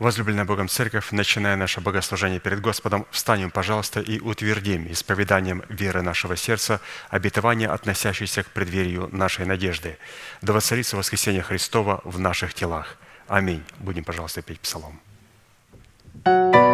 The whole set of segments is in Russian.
Возлюбленная Богом Церковь, начиная наше богослужение перед Господом, встанем, пожалуйста, и утвердим исповеданием веры нашего сердца обетование, относящееся к преддверию нашей надежды. Да воцарится воскресение Христова в наших телах. Аминь. Будем, пожалуйста, петь псалом. thank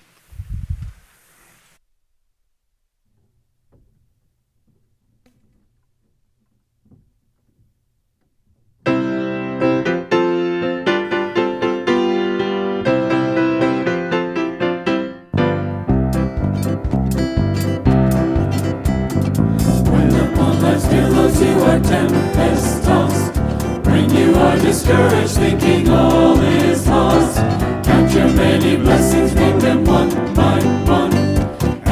Discouraged, thinking all is lost. Count your many blessings, name them one by one,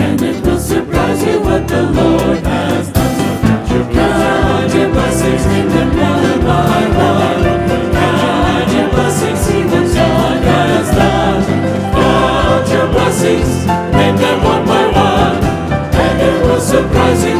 and it will surprise you what the Lord has done. Count your blessings, them one by one. Count your blessings, see what God has done. Count your blessings, name them one by one, and it will surprise you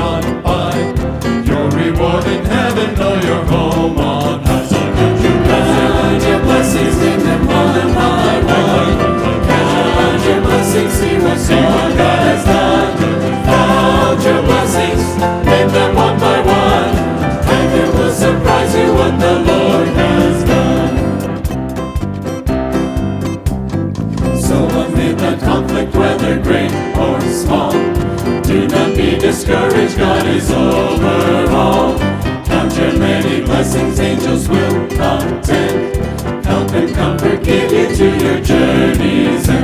Reward in heaven, know your home discouraged, God is over all. Count your many blessings, angels will attend. Help and comfort, give you to your journeys and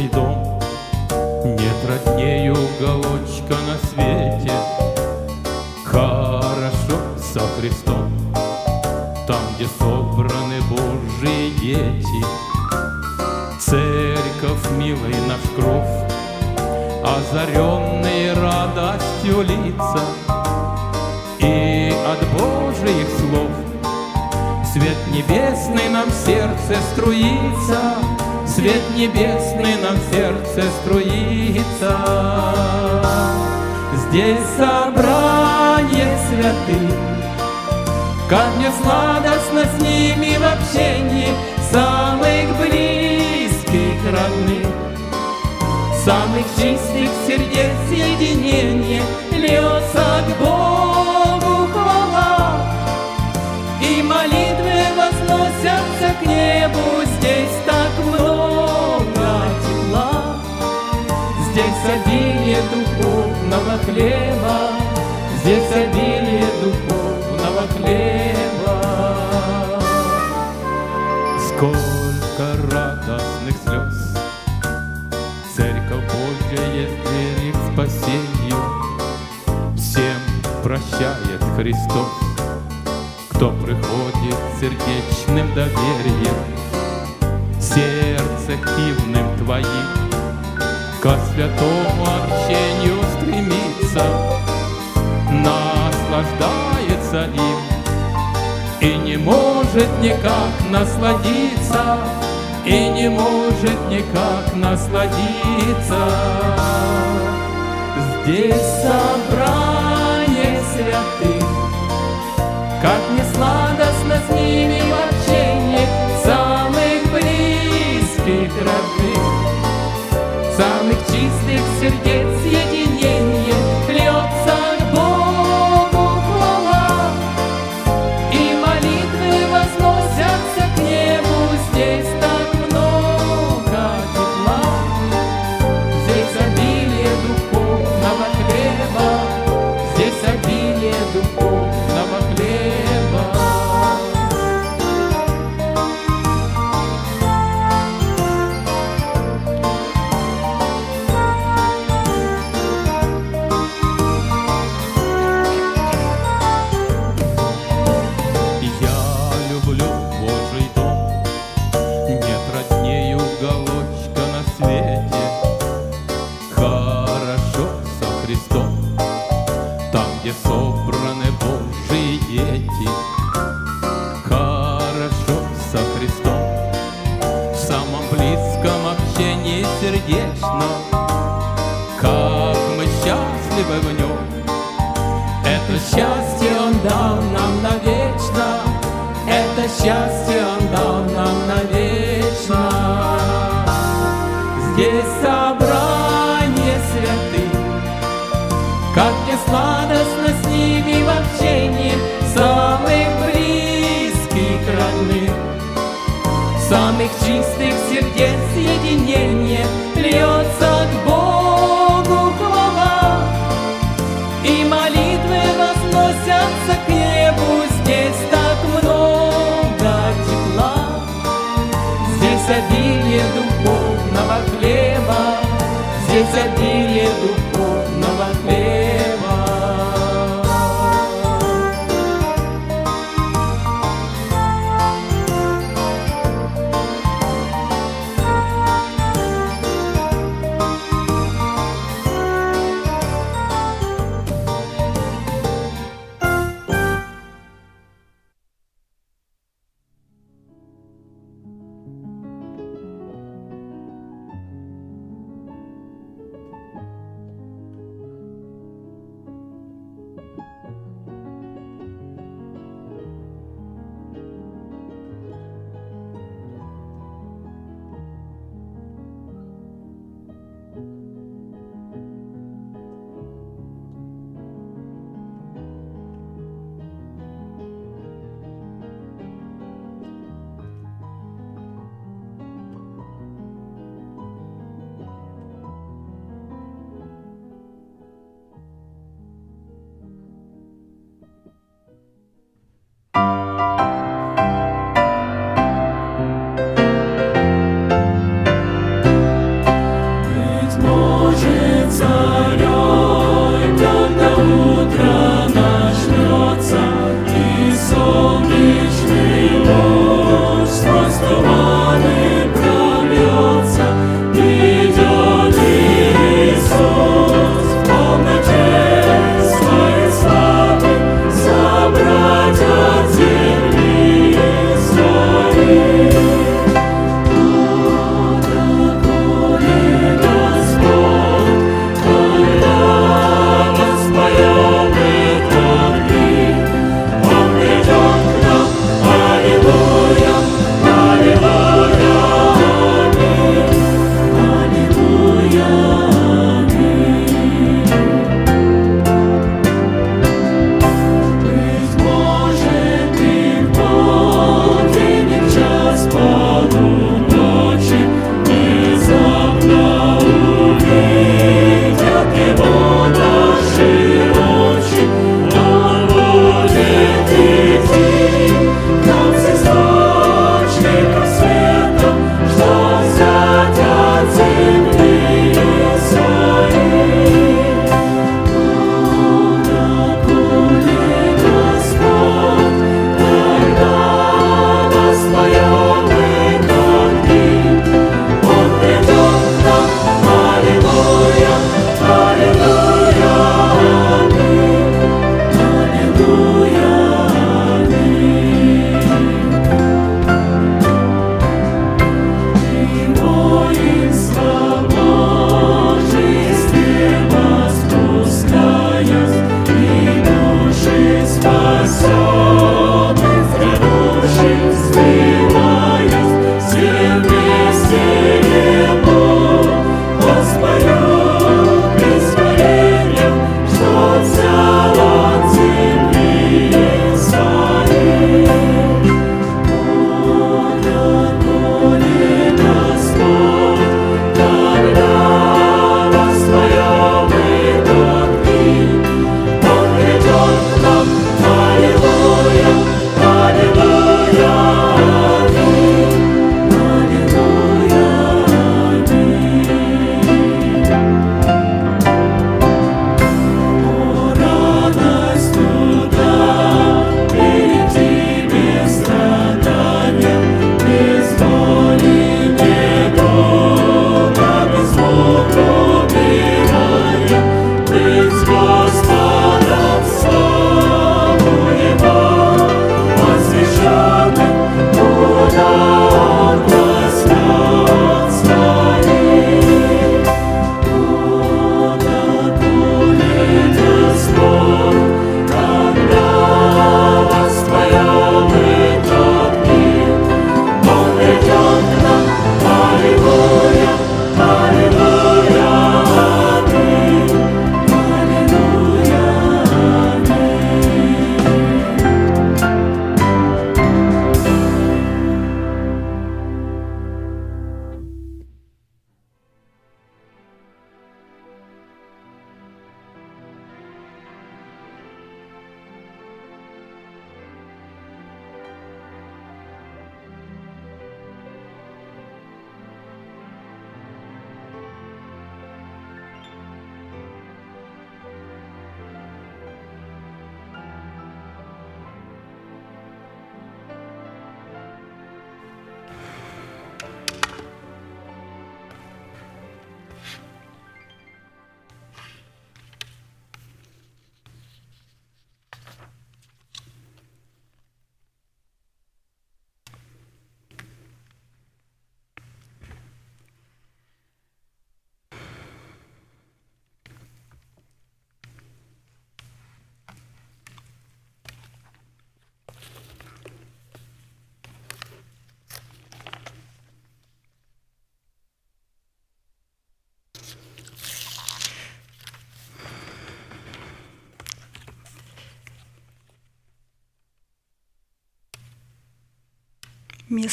Божий дом, Нет роднее уголочка на свете. Хорошо со Христом, Там, где собраны Божьи дети. Церковь, милый наш кров, Озаренные радостью лица, И от Божьих слов Свет небесный нам в сердце струится, Свет небесный нам в сердце струится. Здесь собрание святых, Как мне сладостно с ними в общении, Самых близких родных, Самых чистых сердец единение Льется к Богу хвала, И молитвы возносятся к небу, Здесь так много Здесь обилие духовного хлеба, Здесь обилие духовного хлеба. Сколько радостных слез! Церковь Божья есть двери к спасению Всем прощает Христос Кто приходит сердечным доверием. Сердце активным твоим Ко святому общению стремится Наслаждается им и не может никак насладиться, И не может никак насладиться. Здесь собрание святых, Как не сладостно чистых сердец обилие духовного хлеба, Здесь обилие духовного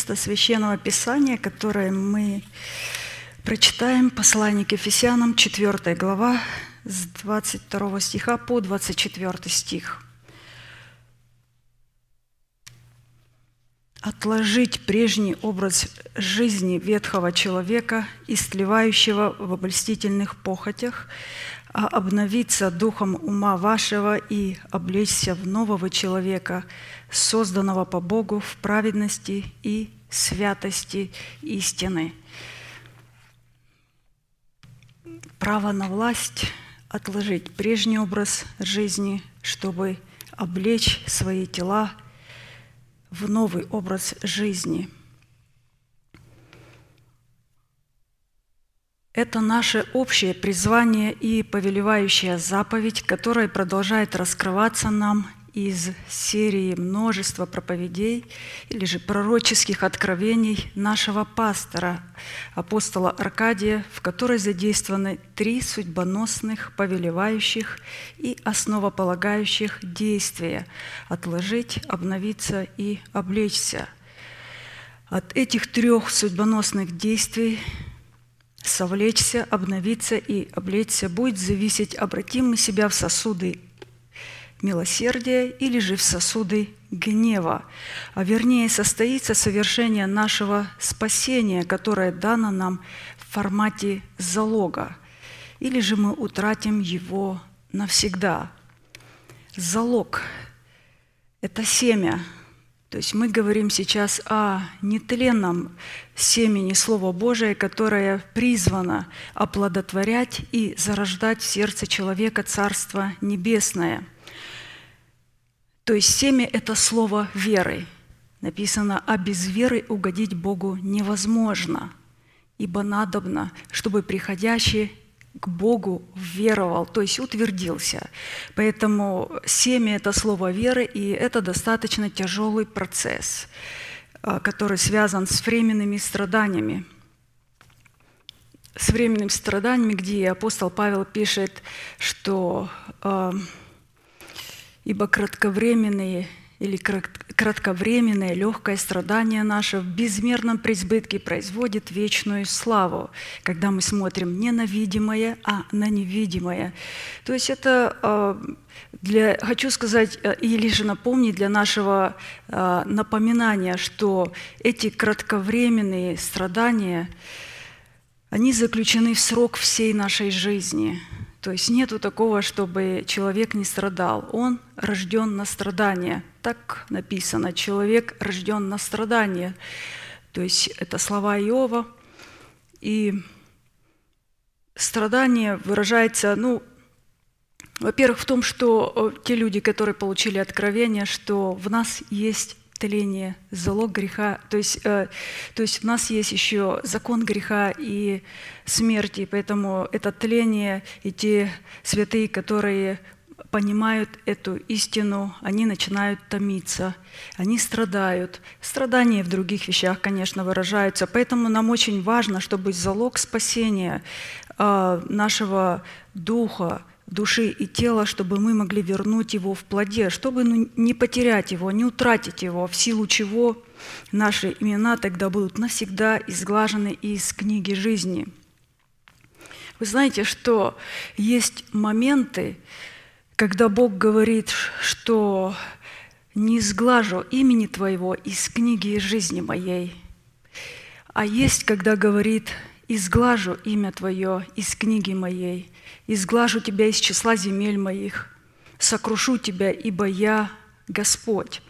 Место священного писания, которое мы прочитаем, послание к Ефесянам, 4 глава, с 22 стиха по 24 стих. Отложить прежний образ жизни ветхого человека, истлевающего в обольстительных похотях, а обновиться духом ума вашего и облечься в нового человека, созданного по Богу в праведности и святости истины. Право на власть – отложить прежний образ жизни, чтобы облечь свои тела в новый образ жизни – Это наше общее призвание и повелевающая заповедь, которая продолжает раскрываться нам из серии множества проповедей или же пророческих откровений нашего пастора, апостола Аркадия, в которой задействованы три судьбоносных, повелевающих и основополагающих действия – отложить, обновиться и облечься. От этих трех судьбоносных действий совлечься, обновиться и облечься будет зависеть, обратим мы себя в сосуды милосердия или же в сосуды гнева, а вернее состоится совершение нашего спасения, которое дано нам в формате залога, или же мы утратим его навсегда. Залог – это семя, то есть мы говорим сейчас о нетленном семени Слова Божия, которое призвано оплодотворять и зарождать в сердце человека Царство Небесное. То есть семя – это слово веры. Написано, а без веры угодить Богу невозможно, ибо надобно, чтобы приходящий к Богу веровал, то есть утвердился. Поэтому семя – это слово веры, и это достаточно тяжелый процесс, а, который связан с временными страданиями. С временными страданиями, где апостол Павел пишет, что а, «ибо кратковременные или кратковременное легкое страдание наше в безмерном преизбытке производит вечную славу, когда мы смотрим не на видимое, а на невидимое. То есть это а, для, хочу сказать э, или же напомнить для нашего а, напоминания, что эти кратковременные страдания, они заключены в срок всей нашей жизни – то есть нету такого, чтобы человек не страдал. Он рожден на страдания. Так написано, человек рожден на страдания. То есть это слова Иова. И страдание выражается, ну, во-первых, в том, что э, те люди, которые получили откровение, что в нас есть тление, залог греха. То есть, э, то есть у нас есть еще закон греха и смерти, поэтому это тление и те святые, которые понимают эту истину, они начинают томиться, они страдают. Страдания в других вещах, конечно, выражаются. Поэтому нам очень важно, чтобы залог спасения э, нашего духа, души и тела, чтобы мы могли вернуть его в плоде, чтобы ну, не потерять его, не утратить его, в силу чего наши имена тогда будут навсегда изглажены из книги жизни. Вы знаете, что есть моменты, когда Бог говорит, что не сглажу имени Твоего из книги жизни моей. А есть, когда говорит, изглажу имя Твое из книги моей, изглажу Тебя из числа земель моих, сокрушу Тебя, ибо я Господь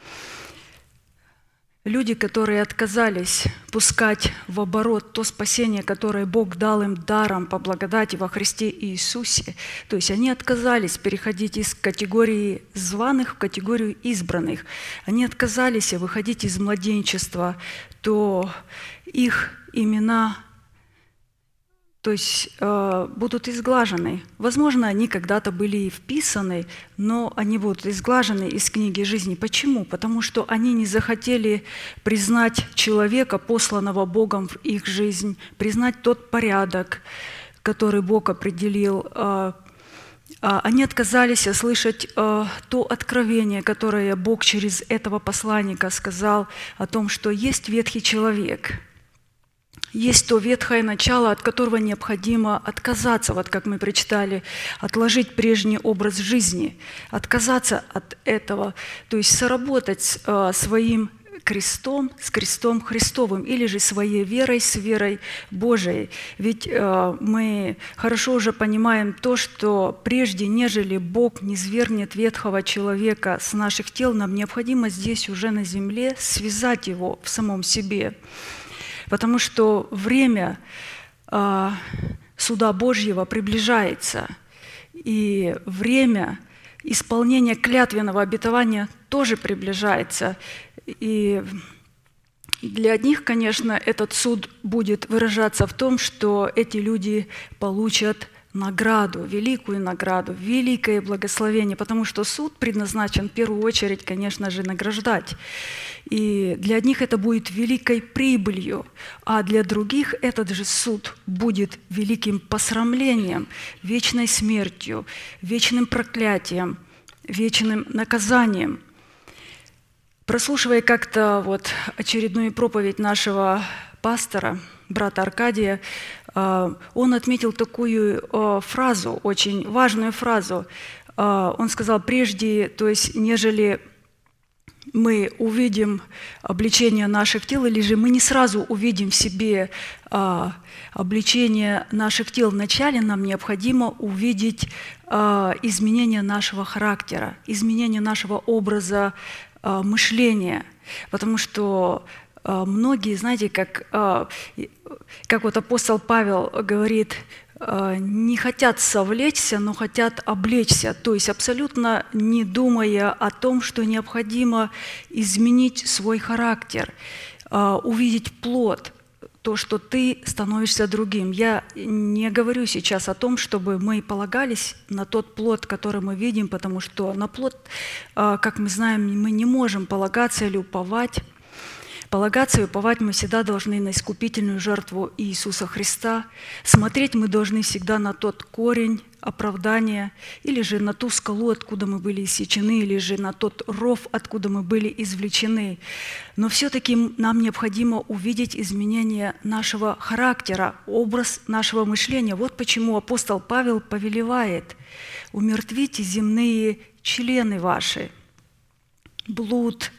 люди, которые отказались пускать в оборот то спасение, которое Бог дал им даром по благодати во Христе Иисусе, то есть они отказались переходить из категории званых в категорию избранных, они отказались выходить из младенчества, то их имена то есть э, будут изглажены. Возможно, они когда-то были и вписаны, но они будут изглажены из книги жизни. Почему? Потому что они не захотели признать человека, посланного Богом в их жизнь, признать тот порядок, который Бог определил. Э, э, они отказались слышать э, то откровение, которое Бог через этого посланника сказал о том, что есть ветхий человек – есть то ветхое начало, от которого необходимо отказаться, вот как мы прочитали, отложить прежний образ жизни, отказаться от этого, то есть соработать э, своим крестом, с крестом Христовым, или же своей верой с верой Божией. Ведь э, мы хорошо уже понимаем то, что прежде, нежели Бог не свергнет ветхого человека с наших тел, нам необходимо здесь уже на земле связать его в самом себе. Потому что время э, суда Божьего приближается, и время исполнения клятвенного обетования тоже приближается. И для одних, конечно, этот суд будет выражаться в том, что эти люди получат награду, великую награду, великое благословение, потому что суд предназначен в первую очередь, конечно же, награждать. И для одних это будет великой прибылью, а для других этот же суд будет великим посрамлением, вечной смертью, вечным проклятием, вечным наказанием. Прослушивая как-то вот очередную проповедь нашего пастора, брата Аркадия, он отметил такую а, фразу, очень важную фразу. А, он сказал, прежде, то есть, нежели мы увидим обличение наших тел, или же мы не сразу увидим в себе а, обличение наших тел. Вначале нам необходимо увидеть а, изменение нашего характера, изменение нашего образа а, мышления, потому что а, многие, знаете, как, а, как вот апостол Павел говорит, а, не хотят совлечься, но хотят облечься, то есть абсолютно не думая о том, что необходимо изменить свой характер, увидеть плод, то, что ты становишься другим. Я не говорю сейчас о том, чтобы мы полагались на тот плод, который мы видим, потому что на плод, как мы знаем, мы не можем полагаться или уповать, Полагаться и уповать мы всегда должны на искупительную жертву Иисуса Христа. Смотреть мы должны всегда на тот корень оправдания, или же на ту скалу, откуда мы были иссечены, или же на тот ров, откуда мы были извлечены. Но все-таки нам необходимо увидеть изменение нашего характера, образ нашего мышления. Вот почему апостол Павел повелевает «умертвите земные члены ваши» блуд,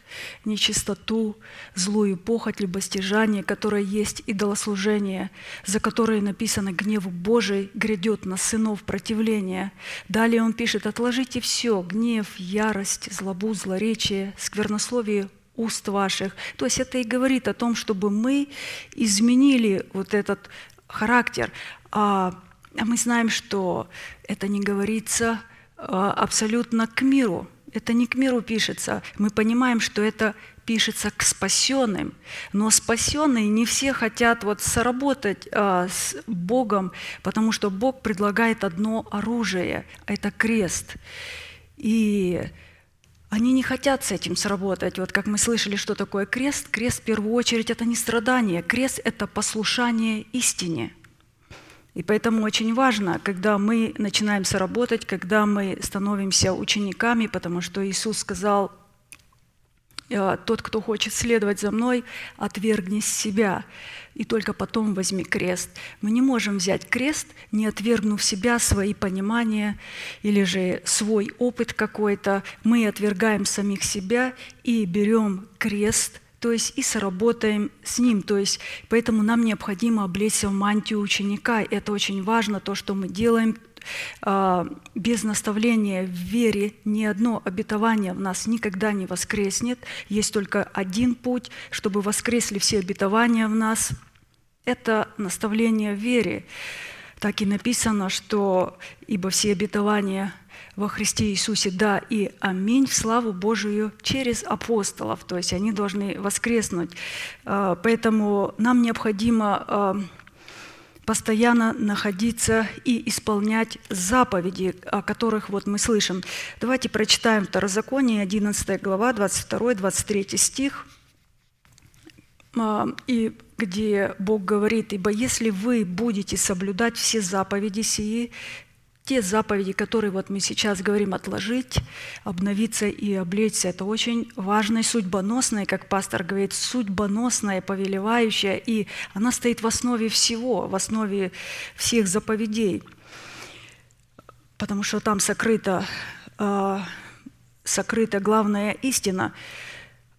нечистоту, злую похоть, любостяжание, которое есть идолослужение, за которое написано «гнев Божий грядет на сынов противления». Далее он пишет «отложите все, гнев, ярость, злобу, злоречие, сквернословие уст ваших». То есть это и говорит о том, чтобы мы изменили вот этот характер. А, а мы знаем, что это не говорится а, абсолютно к миру – это не к миру пишется. Мы понимаем, что это пишется к спасенным, но спасенные не все хотят вот сработать а, с Богом, потому что Бог предлагает одно оружие – это крест. И они не хотят с этим сработать. Вот как мы слышали, что такое крест. Крест в первую очередь это не страдание. Крест это послушание истине. И поэтому очень важно, когда мы начинаем сработать, когда мы становимся учениками, потому что Иисус сказал, «Э, тот, кто хочет следовать за мной, отвергни себя, и только потом возьми крест. Мы не можем взять крест, не отвергнув себя, свои понимания или же свой опыт какой-то. Мы отвергаем самих себя и берем крест – то есть и сработаем с ним. То есть, поэтому нам необходимо облечься в мантию ученика. Это очень важно, то, что мы делаем а, без наставления в вере ни одно обетование в нас никогда не воскреснет. Есть только один путь, чтобы воскресли все обетования в нас. Это наставление в вере. Так и написано, что «Ибо все обетования во Христе Иисусе, да и аминь, в славу Божию через апостолов. То есть они должны воскреснуть. А, поэтому нам необходимо а, постоянно находиться и исполнять заповеди, о которых вот мы слышим. Давайте прочитаем Второзаконие, 11 глава, 22-23 стих, а, и где Бог говорит, «Ибо если вы будете соблюдать все заповеди сии, те заповеди, которые вот мы сейчас говорим отложить, обновиться и облечься, это очень важное, судьбоносное, как пастор говорит, судьбоносное, повелевающее, и она стоит в основе всего, в основе всех заповедей, потому что там сокрыта, э, сокрыта главная истина –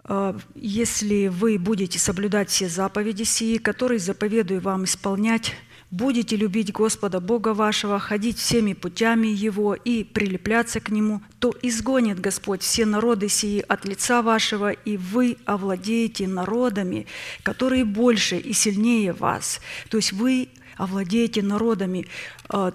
«Э, если вы будете соблюдать все заповеди сии, которые заповедую вам исполнять, будете любить Господа Бога вашего, ходить всеми путями Его и прилепляться к Нему, то изгонит Господь все народы сии от лица вашего, и вы овладеете народами, которые больше и сильнее вас. То есть вы овладеете народами. А,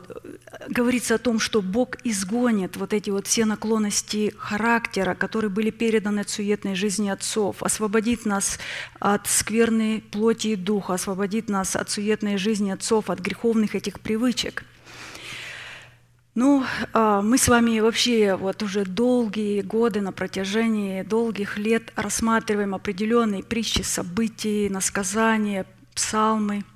говорится о том, что Бог изгонит вот эти вот все наклонности характера, которые были переданы от суетной жизни отцов, освободит нас от скверной плоти и духа, освободит нас от суетной жизни отцов, от греховных этих привычек. Ну, а, мы с вами вообще вот уже долгие годы на протяжении долгих лет рассматриваем определенные притчи, события, насказания, псалмы –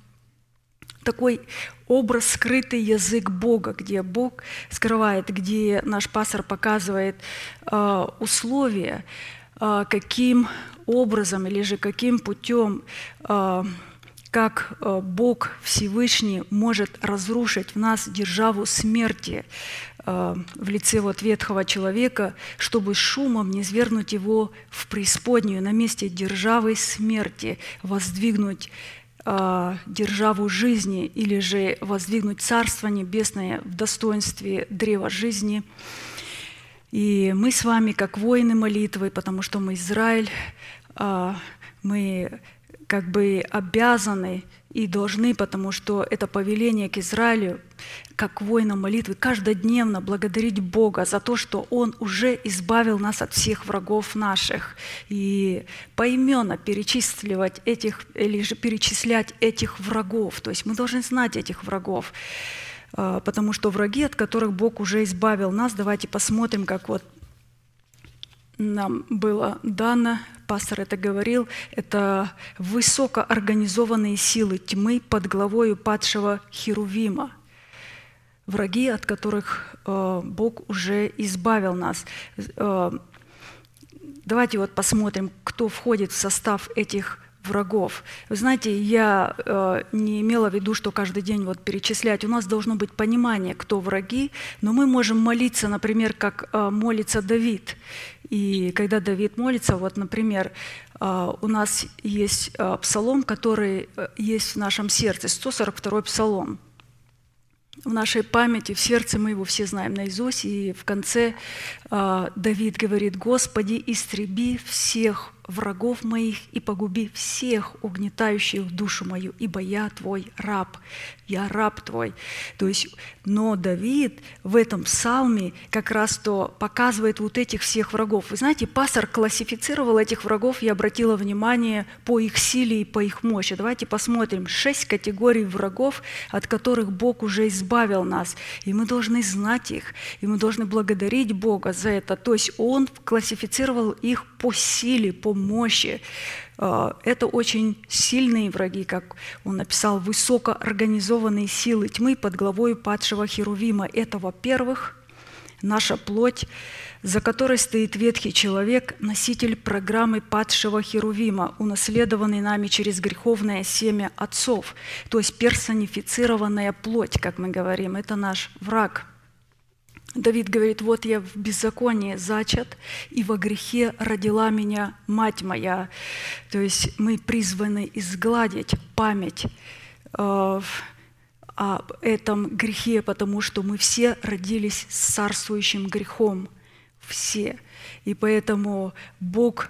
такой образ скрытый язык Бога, где Бог скрывает, где наш пастор показывает э, условия, э, каким образом или же каким путем, э, как э, Бог Всевышний может разрушить в нас державу смерти э, в лице вот ветхого человека, чтобы шумом не свергнуть его в преисподнюю на месте державы смерти, воздвигнуть державу жизни или же воздвигнуть Царство Небесное в достоинстве древа жизни. И мы с вами, как воины молитвы, потому что мы Израиль, а, мы как бы обязаны и должны, потому что это повеление к Израилю, как воинам молитвы, каждодневно благодарить Бога за то, что Он уже избавил нас от всех врагов наших. И поименно перечисливать этих, или же перечислять этих врагов. То есть мы должны знать этих врагов. А, потому что враги, от которых Бог уже избавил нас, давайте посмотрим, как вот нам было дано, пастор это говорил, это высокоорганизованные силы тьмы под главою падшего Херувима. Враги, от которых э, Бог уже избавил нас. Э, давайте вот посмотрим, кто входит в состав этих врагов. Вы знаете, я э, не имела в виду, что каждый день вот перечислять. У нас должно быть понимание, кто враги, но мы можем молиться, например, как э, молится Давид. И когда Давид молится, вот, например, э, у нас есть э, псалом, который э, есть в нашем сердце, 142 псалом. В нашей памяти, в сердце мы его все знаем наизусть. И в конце Давид говорит, «Господи, истреби всех врагов моих и погуби всех угнетающих душу мою, ибо я твой раб, я раб твой. То есть, но Давид в этом псалме как раз то показывает вот этих всех врагов. Вы знаете, пастор классифицировал этих врагов, я обратила внимание по их силе и по их мощи. Давайте посмотрим. Шесть категорий врагов, от которых Бог уже избавил нас. И мы должны знать их, и мы должны благодарить Бога за это. То есть Он классифицировал их по силе, по мощи. А, Это очень сильные враги, как он написал, высокоорганизованные силы тьмы под главой падшего Херувима. Это, во-первых, наша плоть, за которой стоит ветхий человек, носитель программы падшего Херувима, унаследованный нами через греховное семя отцов, то есть персонифицированная плоть, как мы говорим, это наш враг – Давид говорит, вот я в беззаконии зачат, и во грехе родила меня мать моя. То есть мы призваны изгладить память э, об этом грехе, потому что мы все родились с царствующим грехом. Все. И поэтому Бог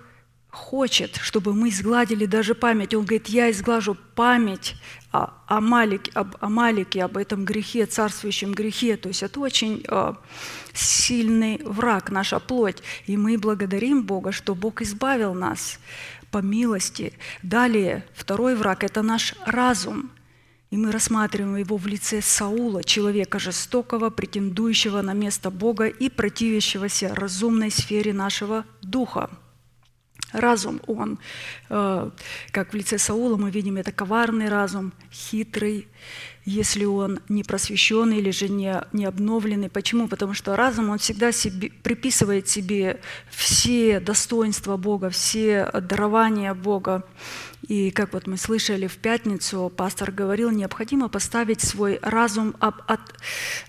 хочет, чтобы мы изгладили даже память. Он говорит, я изглажу память о Амалике, об Амалике, об этом грехе, царствующем грехе. То есть это очень э, сильный враг, наша плоть. И мы благодарим Бога, что Бог избавил нас по милости. Далее, второй враг – это наш разум. И мы рассматриваем его в лице Саула, человека жестокого, претендующего на место Бога и противящегося разумной сфере нашего духа. Разум, он, э, как в лице Саула мы видим, это коварный разум, хитрый, если он не просвещенный или же не, не обновленный. Почему? Потому что разум, он всегда себе, приписывает себе все достоинства Бога, все дарования Бога. И как вот мы слышали в пятницу, пастор говорил, необходимо поставить свой разум об, от,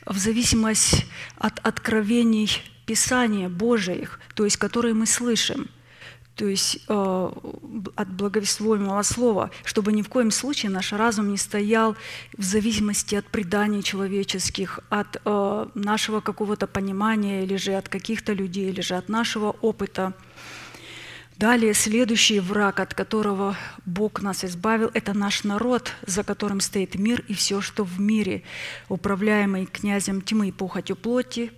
в зависимость от откровений Писания Божьих, то есть которые мы слышим – то есть э, от благовествуемого слова, чтобы ни в коем случае наш разум не стоял в зависимости от преданий человеческих, от э, нашего какого-то понимания, или же от каких-то людей, или же от нашего опыта. Далее следующий враг, от которого Бог нас избавил, это наш народ, за которым стоит мир и все, что в мире, управляемый князем тьмы, похотью плоти,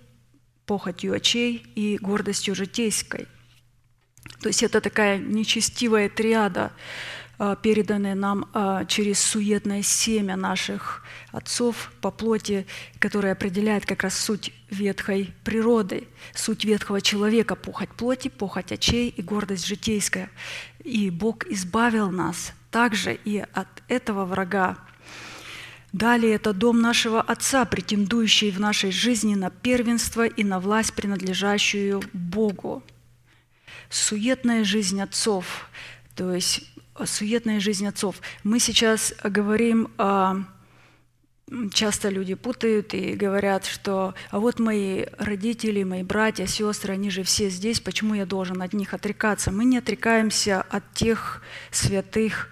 похотью очей и гордостью житейской. То есть это такая нечестивая триада, а, переданная нам а, через суетное семя наших отцов по плоти, которая определяет как раз суть ветхой природы, суть ветхого человека, похоть плоти, похоть очей и гордость житейская. И Бог избавил нас также и от этого врага. Далее это дом нашего Отца, претендующий в нашей жизни на первенство и на власть, принадлежащую Богу суетная жизнь отцов, то есть суетная жизнь отцов. Мы сейчас говорим о Часто люди путают и говорят, что а вот мои родители, мои братья, сестры, они же все здесь, почему я должен от них отрекаться? Мы не отрекаемся от тех святых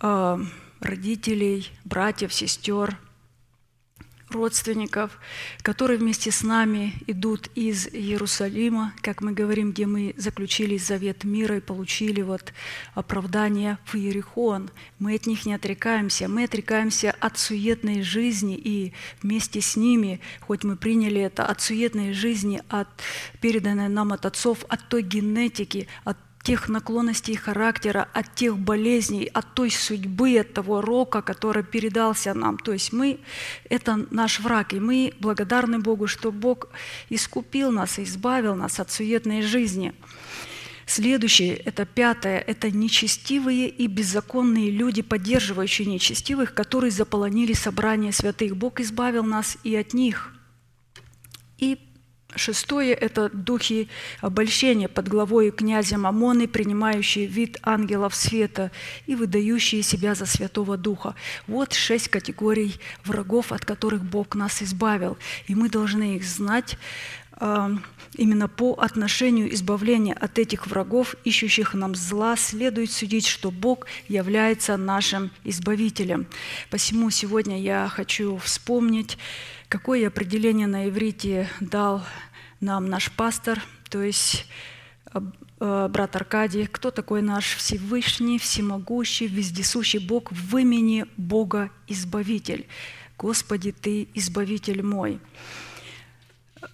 э, родителей, братьев, сестер, родственников, которые вместе с нами идут из Иерусалима, как мы говорим, где мы заключили завет мира и получили вот оправдание в Иерихон. Мы от них не отрекаемся, мы отрекаемся от суетной жизни и вместе с ними, хоть мы приняли это от суетной жизни, от переданной нам от отцов, от той генетики, от тех наклонностей характера, от тех болезней, от той судьбы, от того рока, который передался нам. То есть мы – это наш враг, и мы благодарны Богу, что Бог искупил нас и избавил нас от суетной жизни. Следующее, это пятое, это нечестивые и беззаконные люди, поддерживающие нечестивых, которые заполонили собрание святых. Бог избавил нас и от них. И Шестое – это духи обольщения под главой князя Мамоны, принимающие вид ангелов света и выдающие себя за Святого Духа. Вот шесть категорий врагов, от которых Бог нас избавил. И мы должны их знать а, именно по отношению избавления от этих врагов, ищущих нам зла, следует судить, что Бог является нашим избавителем. Посему сегодня я хочу вспомнить Какое определение на иврите дал нам наш пастор? То есть э, брат Аркадий, кто такой наш Всевышний, Всемогущий, Вездесущий Бог в имени Бога Избавитель. Господи, Ты Избавитель мой.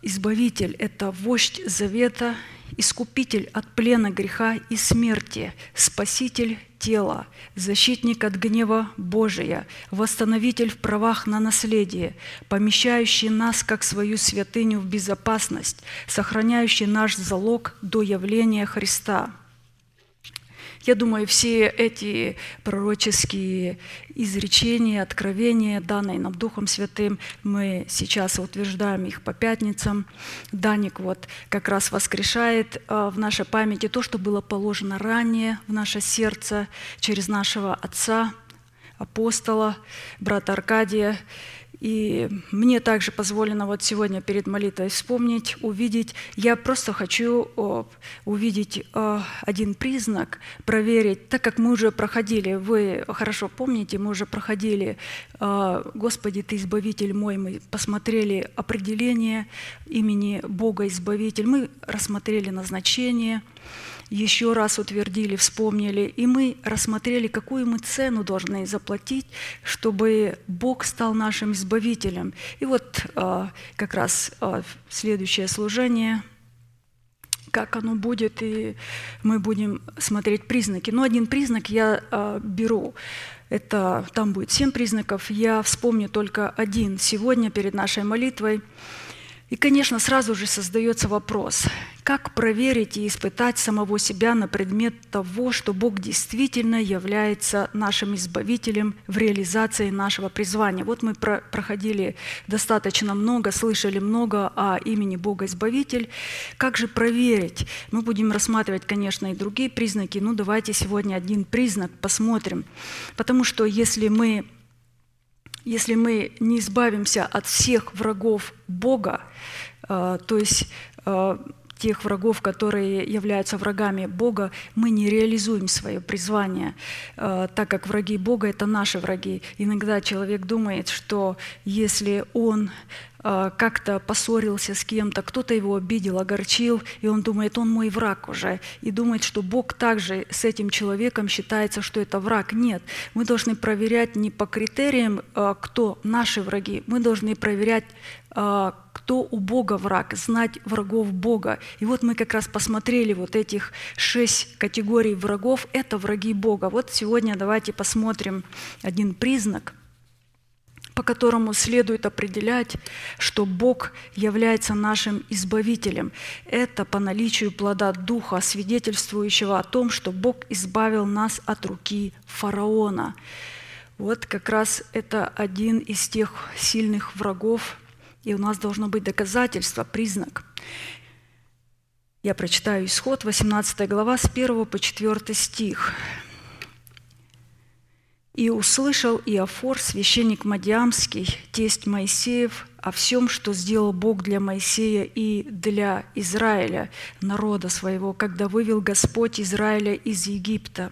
Избавитель – это вождь завета, искупитель от плена греха и смерти, спаситель тела, защитник от гнева Божия, восстановитель в правах на наследие, помещающий нас как свою святыню в безопасность, сохраняющий наш залог до явления Христа – я думаю, все эти пророческие изречения, откровения, данные нам Духом Святым, мы сейчас утверждаем их по пятницам. Даник вот как раз воскрешает э, в нашей памяти то, что было положено ранее в наше сердце через нашего Отца, апостола, брата Аркадия. И мне также позволено вот сегодня перед молитвой вспомнить, увидеть. Я просто хочу увидеть один признак, проверить, так как мы уже проходили, вы хорошо помните, мы уже проходили «Господи, Ты Избавитель мой», мы посмотрели определение имени Бога Избавитель, мы рассмотрели назначение – еще раз утвердили, вспомнили, и мы рассмотрели, какую мы цену должны заплатить, чтобы Бог стал нашим избавителем. И вот а, как раз а, следующее служение – как оно будет, и мы будем смотреть признаки. Но один признак я э, беру. Это там будет семь признаков. Я вспомню только один сегодня перед нашей молитвой. И, конечно, сразу же создается вопрос, как проверить и испытать самого себя на предмет того, что Бог действительно является нашим избавителем в реализации нашего призвания. Вот мы проходили достаточно много, слышали много о имени Бога Избавитель. Как же проверить? Мы будем рассматривать, конечно, и другие признаки. Ну, давайте сегодня один признак посмотрим. Потому что если мы если мы не избавимся от всех врагов Бога, э, то есть э, тех врагов, которые являются врагами Бога, мы не реализуем свое призвание, э, так как враги Бога – это наши враги. Иногда человек думает, что если он а, как-то поссорился с кем-то, кто-то его обидел, огорчил, и он думает, он мой враг уже, и думает, что Бог также с этим человеком считается, что это враг. Нет, мы должны проверять не по критериям, а, кто наши враги, мы должны проверять, кто у Бога враг, знать врагов Бога. И вот мы как раз посмотрели вот этих шесть категорий врагов, это враги Бога. Вот сегодня давайте посмотрим один признак – по которому следует определять, что Бог является нашим избавителем. Это по наличию плода Духа, свидетельствующего о том, что Бог избавил нас от руки фараона. Вот как раз это один из тех сильных врагов, и у нас должно быть доказательство, признак. Я прочитаю исход, 18 глава, с 1 по 4 стих. И услышал Иофор, священник Мадиамский, тесть Моисеев, о всем, что сделал Бог для Моисея и для Израиля, народа своего, когда вывел Господь Израиля из Египта.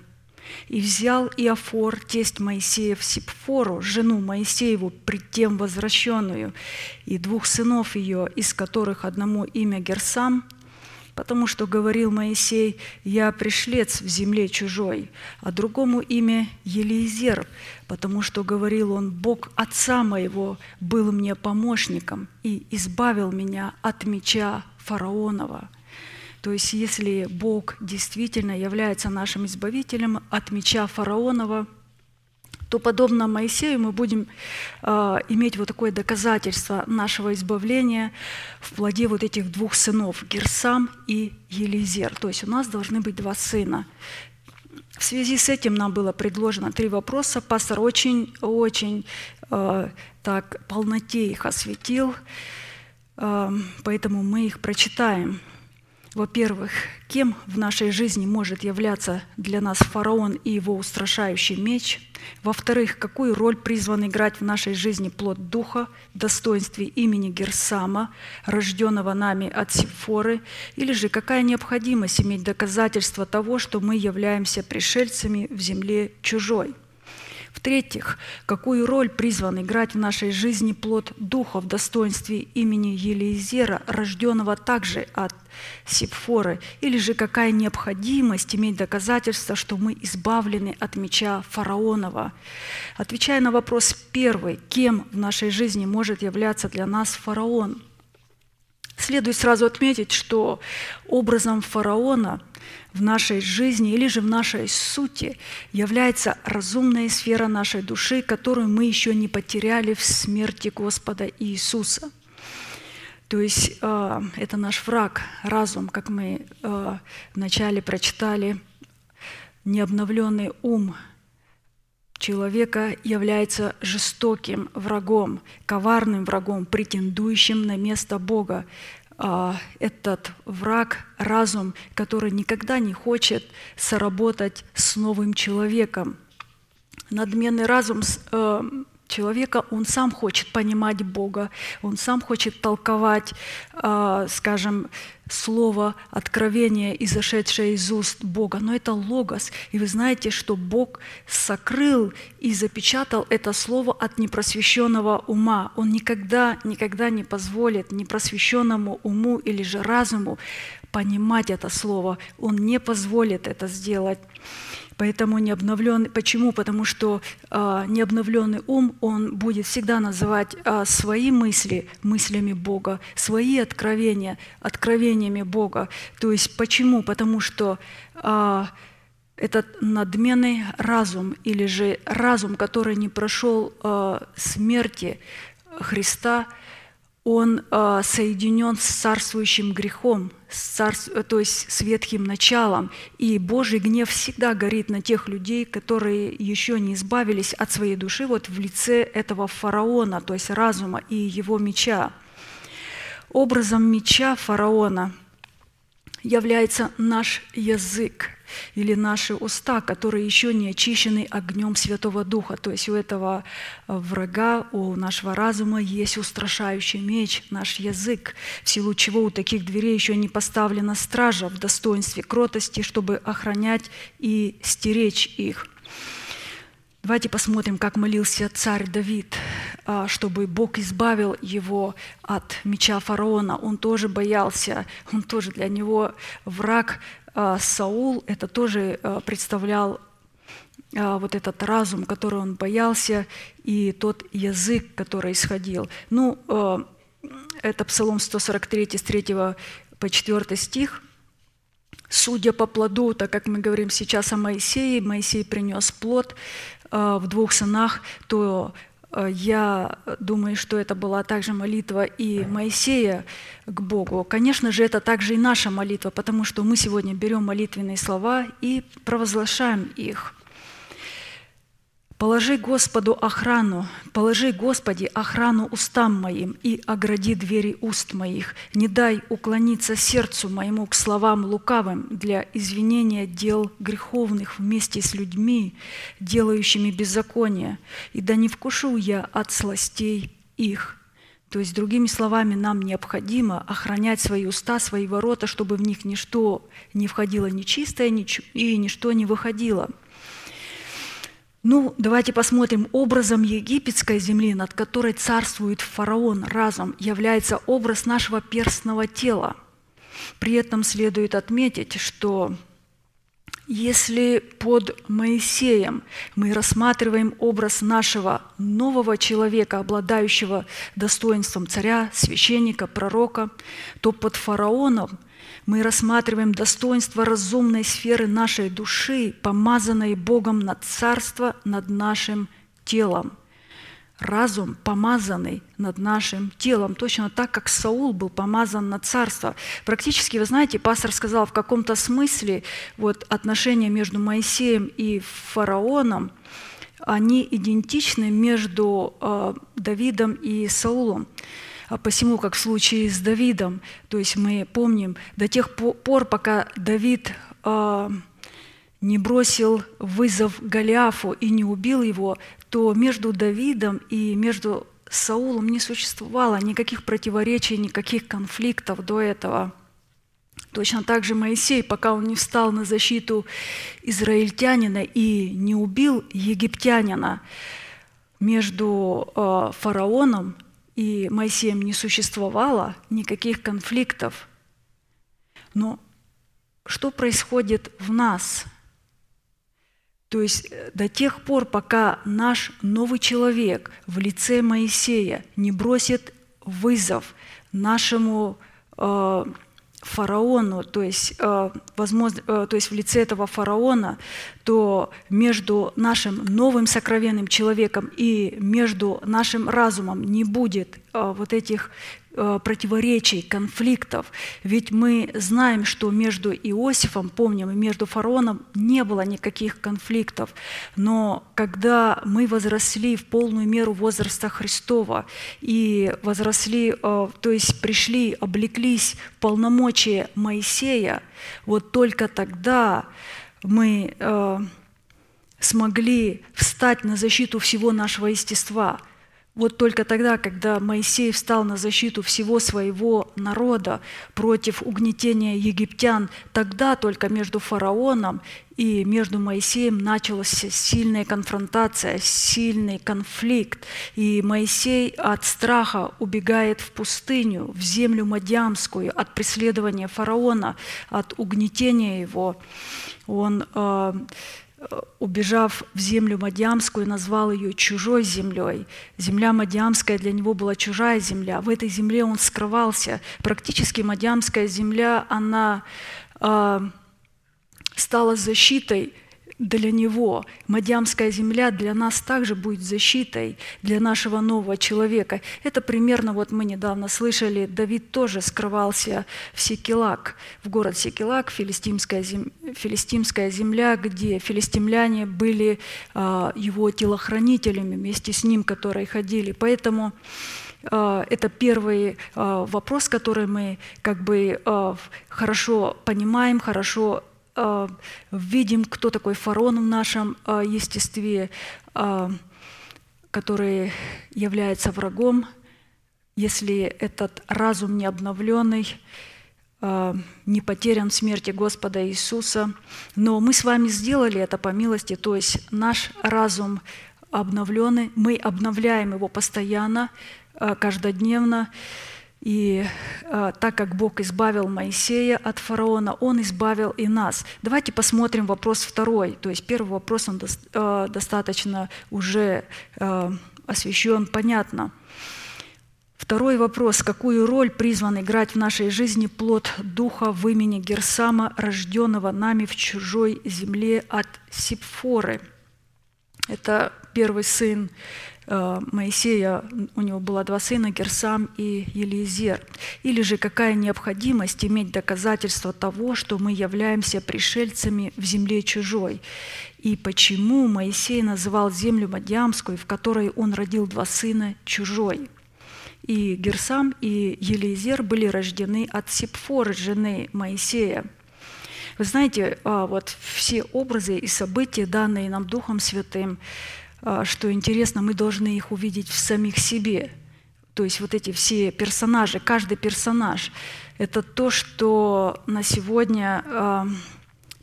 И взял Иофор, тесть Моисеев, Сипфору, жену Моисееву, пред тем возвращенную, и двух сынов ее, из которых одному имя Герсам, потому что говорил Моисей, «Я пришлец в земле чужой», а другому имя Елизер, потому что говорил он, «Бог отца моего был мне помощником и избавил меня от меча фараонова». То есть если Бог действительно является нашим избавителем от меча фараонова – то подобно Моисею мы будем э, иметь вот такое доказательство нашего избавления в плоде вот этих двух сынов, Герсам и Елизер. То есть у нас должны быть два сына. В связи с этим нам было предложено три вопроса. Пастор очень-очень э, так полноте их осветил, э, поэтому мы их прочитаем. Во-первых, кем в нашей жизни может являться для нас фараон и его устрашающий меч? Во-вторых, какую роль призван играть в нашей жизни плод Духа достоинстве имени Герсама, рожденного нами от Сифоры? Или же какая необходимость иметь доказательство того, что мы являемся пришельцами в земле чужой? В-третьих, какую роль призван играть в нашей жизни плод Духа в достоинстве имени Елизера, рожденного также от Сипфоры, или же какая необходимость иметь доказательство, что мы избавлены от меча фараонова. Отвечая на вопрос первый, кем в нашей жизни может являться для нас фараон, следует сразу отметить, что образом фараона – в нашей жизни или же в нашей сути является разумная сфера нашей души, которую мы еще не потеряли в смерти Господа Иисуса. То есть э, это наш враг, разум, как мы э, вначале прочитали, необновленный ум человека является жестоким врагом, коварным врагом, претендующим на место Бога, этот враг, разум, который никогда не хочет соработать с новым человеком. Надменный разум э, человека, он сам хочет понимать Бога, он сам хочет толковать, а, скажем, слово откровение, изошедшее из уст Бога. Но это логос. И вы знаете, что Бог сокрыл и запечатал это слово от непросвещенного ума. Он никогда, никогда не позволит непросвещенному уму или же разуму понимать это слово. Он не позволит это сделать. Поэтому необновленный, почему? Потому что э, необновленный ум, он будет всегда называть э, свои мысли мыслями Бога, свои откровения откровениями Бога. То есть почему? Потому что э, этот надменный разум или же разум, который не прошел э, смерти Христа, он э, соединен с царствующим грехом, с царств, то есть с ветхим началом. И Божий гнев всегда горит на тех людей, которые еще не избавились от своей души вот в лице этого фараона, то есть разума и его меча. Образом меча фараона является наш язык – или наши уста, которые еще не очищены огнем Святого Духа. То есть у этого врага, у нашего разума есть устрашающий меч, наш язык, в силу чего у таких дверей еще не поставлена стража в достоинстве кротости, чтобы охранять и стеречь их. Давайте посмотрим, как молился царь Давид, а, чтобы Бог избавил его от меча фараона. Он тоже боялся, он тоже для него враг Саул это тоже а, представлял а, вот этот разум, который он боялся, и тот язык, который исходил. Ну, это Псалом 143 с 3 по 4 стих. «Судя по плоду, так как мы говорим сейчас о Моисее, Моисей принес плод в двух сынах, то я думаю, что это была также молитва и Моисея к Богу. Конечно же, это также и наша молитва, потому что мы сегодня берем молитвенные слова и провозглашаем их. Положи Господу охрану, положи, Господи, охрану устам моим и огради двери уст моих. Не дай уклониться сердцу моему к словам лукавым для извинения дел греховных вместе с людьми, делающими беззаконие, и да не вкушу я от сластей их». То есть, другими словами, нам необходимо охранять свои уста, свои ворота, чтобы в них ничто не входило нечистое и ничто не выходило – ну, давайте посмотрим. Образом египетской земли, над которой царствует фараон разом, является образ нашего перстного тела. При этом следует отметить, что если под Моисеем мы рассматриваем образ нашего нового человека, обладающего достоинством царя, священника, пророка, то под фараоном – мы рассматриваем достоинство разумной сферы нашей души, помазанной Богом на царство над нашим телом. Разум помазанный над нашим телом, точно так, как Саул был помазан на царство. Практически, вы знаете, пастор сказал, в каком-то смысле вот, отношения между Моисеем и фараоном, они идентичны между э, Давидом и Саулом. А посему, как в случае с Давидом, то есть мы помним, до тех пор, пока Давид а, не бросил вызов Голиафу и не убил его, то между Давидом и между Саулом не существовало никаких противоречий, никаких конфликтов до этого. Точно так же Моисей, пока он не встал на защиту израильтянина и не убил египтянина, между э, фараоном и Моисеем не существовало никаких конфликтов. Но что происходит в нас? То есть э, до тех пор, пока наш новый человек в лице Моисея не бросит вызов нашему э, фараону, то есть, э, возможно, э, то есть в лице этого фараона, то между нашим новым сокровенным человеком и между нашим разумом не будет э, вот этих противоречий, конфликтов. Ведь мы знаем, что между Иосифом, помним, и между фараоном не было никаких конфликтов. Но когда мы возросли в полную меру возраста Христова и возросли, э, то есть пришли, облеклись в полномочия Моисея, вот только тогда мы э, смогли встать на защиту всего нашего естества – вот только тогда, когда Моисей встал на защиту всего своего народа против угнетения египтян, тогда только между фараоном и между Моисеем началась сильная конфронтация, сильный конфликт. И Моисей от страха убегает в пустыню, в землю Мадьямскую, от преследования фараона, от угнетения его. Он э, убежав в землю Мадьямскую, назвал ее чужой землей. Земля Мадьямская для него была чужая земля. В этой земле он скрывался. Практически Мадьямская земля, она э, стала защитой для него. Мадьямская земля для нас также будет защитой для нашего нового человека. Это примерно, вот мы недавно слышали, Давид тоже скрывался в Секелак, в город Секелак, филистимская, зем, филистимская земля, где филистимляне были э, его телохранителями вместе с ним, которые ходили. Поэтому а, это первый а, вопрос, который мы как бы хорошо понимаем, хорошо видим, кто такой фарон в нашем э, естестве, э, который является врагом, если этот разум не обновленный, не потерян в смерти Господа Иисуса. Но мы с вами сделали это по милости, то есть наш разум обновленный, мы обновляем его постоянно, каждодневно. И э, так как Бог избавил Моисея от фараона, Он избавил и нас. Давайте посмотрим вопрос второй. То есть первый вопрос, он до, э, достаточно уже э, освещен, понятно. Второй вопрос. Какую роль призван играть в нашей жизни плод Духа в имени Герсама, рожденного нами в чужой земле от Сипфоры? Это первый сын Моисея, у него было два сына, Герсам и Елизер. Или же какая необходимость иметь доказательство того, что мы являемся пришельцами в земле чужой? И почему Моисей называл землю Мадьямскую, в которой он родил два сына, чужой? И Герсам и Елизер были рождены от Сипфоры, жены Моисея. Вы знаете, а, вот все образы и события, данные нам Духом Святым, что интересно, мы должны их увидеть в самих себе. То есть вот эти все персонажи, каждый персонаж, это то, что на сегодня э,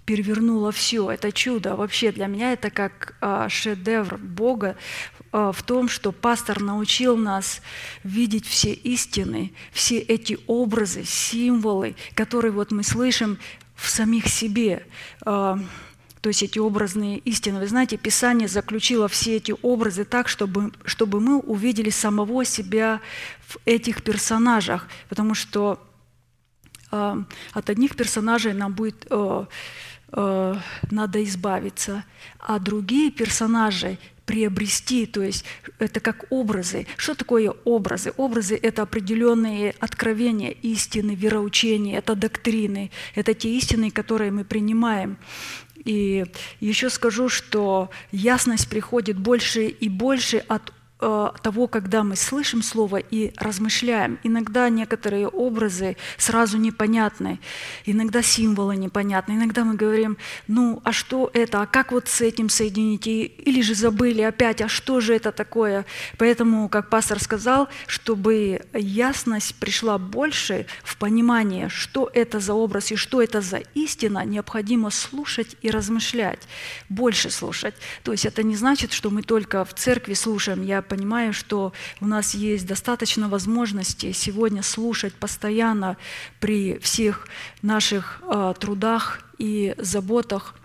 перевернуло все. Это чудо. Вообще для меня это как э, шедевр Бога в том, что пастор научил нас видеть все истины, все эти образы, символы, которые вот мы слышим в самих себе. То есть эти образные истины. Вы знаете, Писание заключило все эти образы так, чтобы, чтобы мы увидели самого себя в этих персонажах, потому что э, от одних персонажей нам будет э, э, надо избавиться, а другие персонажи приобрести, то есть это как образы. Что такое образы? Образы – это определенные откровения, истины, вероучения, это доктрины, это те истины, которые мы принимаем. И еще скажу, что ясность приходит больше и больше от того, когда мы слышим Слово и размышляем. Иногда некоторые образы сразу непонятны, иногда символы непонятны, иногда мы говорим, ну, а что это, а как вот с этим соединить, или же забыли опять, а что же это такое? Поэтому, как пастор сказал, чтобы ясность пришла больше в понимание, что это за образ и что это за истина, необходимо слушать и размышлять, больше слушать. То есть это не значит, что мы только в церкви слушаем. Я понимаю, что у нас есть достаточно возможностей сегодня слушать постоянно при всех наших э, трудах и заботах.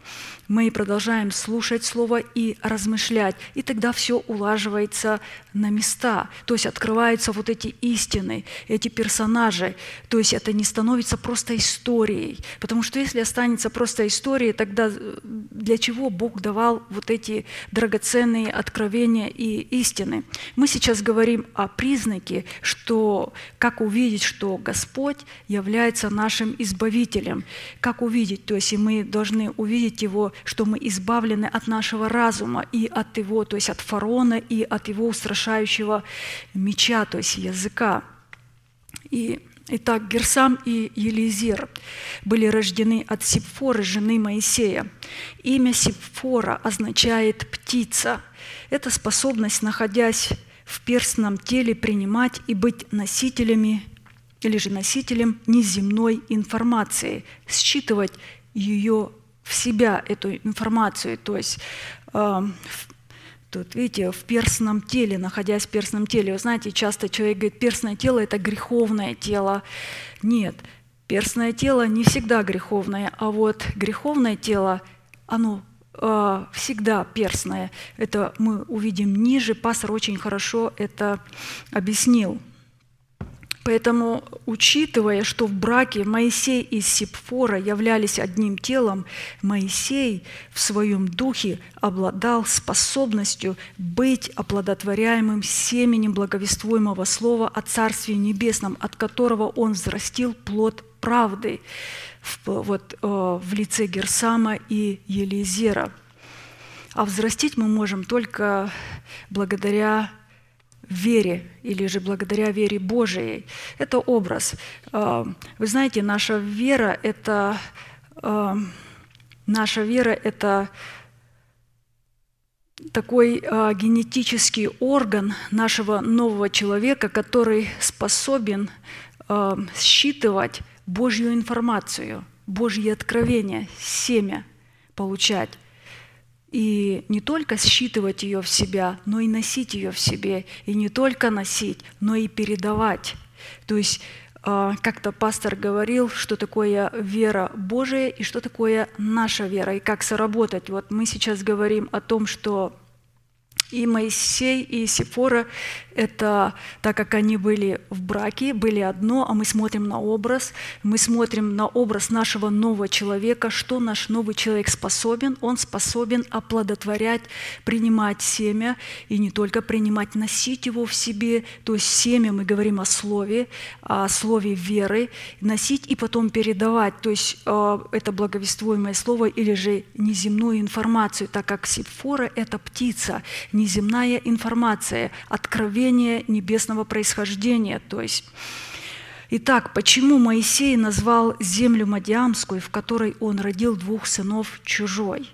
Мы продолжаем слушать Слово и размышлять, и тогда все улаживается на места. То есть открываются вот эти истины, эти персонажи. То есть это не становится просто историей. Потому что если останется просто историей, тогда э, для чего Бог давал вот эти драгоценные откровения и истины? Мы сейчас говорим о признаке, что как увидеть, что Господь является нашим избавителем. Как увидеть? То есть и мы должны увидеть Его, что мы избавлены от нашего разума и от Его, то есть от фараона и от его устрашающего меча, то есть языка. И Итак, Герсам и Елизер были рождены от Сипфоры, жены Моисея. Имя Сипфора означает «птица». Это способность, находясь в перстном теле, принимать и быть носителями или же носителем неземной информации, считывать ее в себя, эту информацию. То есть э, Тут, видите, в перстном теле, находясь в перстном теле. Вы знаете, часто человек говорит, перстное тело – это греховное тело. Нет, перстное тело не всегда греховное, а вот греховное тело, оно э, всегда перстное. Это мы увидим ниже. Пастор очень хорошо это объяснил. Поэтому, учитывая, что в браке Моисей и Сипфора являлись одним телом, Моисей в своем духе обладал способностью быть оплодотворяемым семенем благовествуемого слова о Царстве Небесном, от которого он взрастил плод правды в, вот, э, в лице Герсама и Елизера. А взрастить мы можем только благодаря вере или же благодаря вере Божией. Это образ. А, Вы знаете, наша вера – это а, наша вера – это такой а, генетический орган нашего нового человека, который способен считывать Божью информацию, Божьи откровения, семя получать. И не только считывать ее в себя, но и носить ее в себе. И не только носить, но и передавать. То есть а, как-то пастор говорил, что такое вера Божия и что такое наша вера, и как соработать. Вот мы сейчас говорим о том, что и Моисей, и Сифора – это, так как они были в браке, были одно, а мы смотрим на образ, мы смотрим на образ нашего нового человека, что наш новый человек способен. Он способен оплодотворять, принимать семя, и не только принимать, носить его в себе. То есть семя, мы говорим о слове, о слове веры, носить и потом передавать. То есть э, это благовествуемое слово или же неземную информацию, так как Сифора – это птица, неземная информация, откровение небесного происхождения. То есть Итак, почему Моисей назвал землю Мадиамскую, в которой он родил двух сынов, чужой?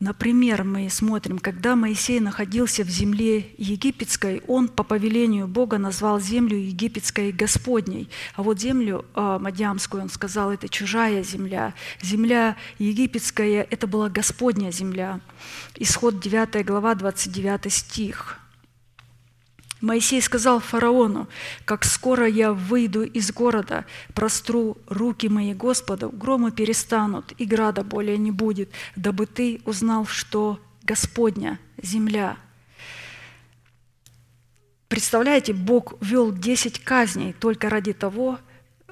Например, мы смотрим, когда Моисей находился в земле египетской, он по повелению Бога назвал землю египетской Господней. А вот землю а, Мадиамскую, он сказал, это чужая земля. Земля египетская – это была Господня земля. Исход 9 глава, 29 стих. Моисей сказал фараону, «Как скоро я выйду из города, простру руки мои Господу, громы перестанут, и града более не будет, дабы ты узнал, что Господня земля». Представляете, Бог ввел 10 казней только ради того,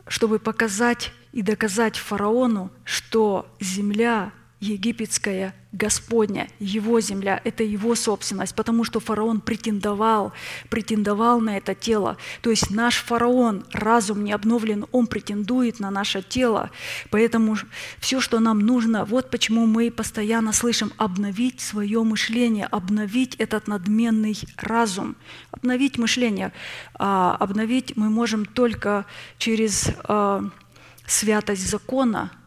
чтобы показать и доказать фараону, что земля египетская Господня, Его земля, это Его собственность, потому что фараон претендовал, претендовал на это тело. То есть наш фараон, разум не обновлен, он претендует на наше тело. Поэтому все, что нам нужно, вот почему мы постоянно слышим обновить свое мышление, обновить этот надменный разум, обновить мышление. А обновить мы можем только через а, святость закона –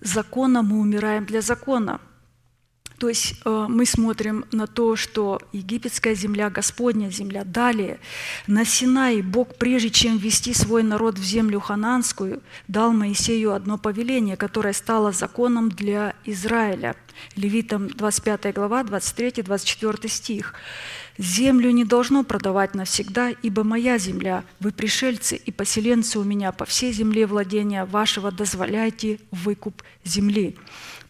закона мы умираем для закона. То есть э, мы смотрим на то, что египетская земля, Господня земля. Далее, на Синai Бог, прежде чем ввести свой народ в землю хананскую, дал Моисею одно повеление, которое стало законом для Израиля. Левитам 25 глава, 23-24 стих. «Землю не должно продавать навсегда, ибо моя земля, вы пришельцы и поселенцы у меня по всей земле владения вашего, дозволяйте выкуп земли».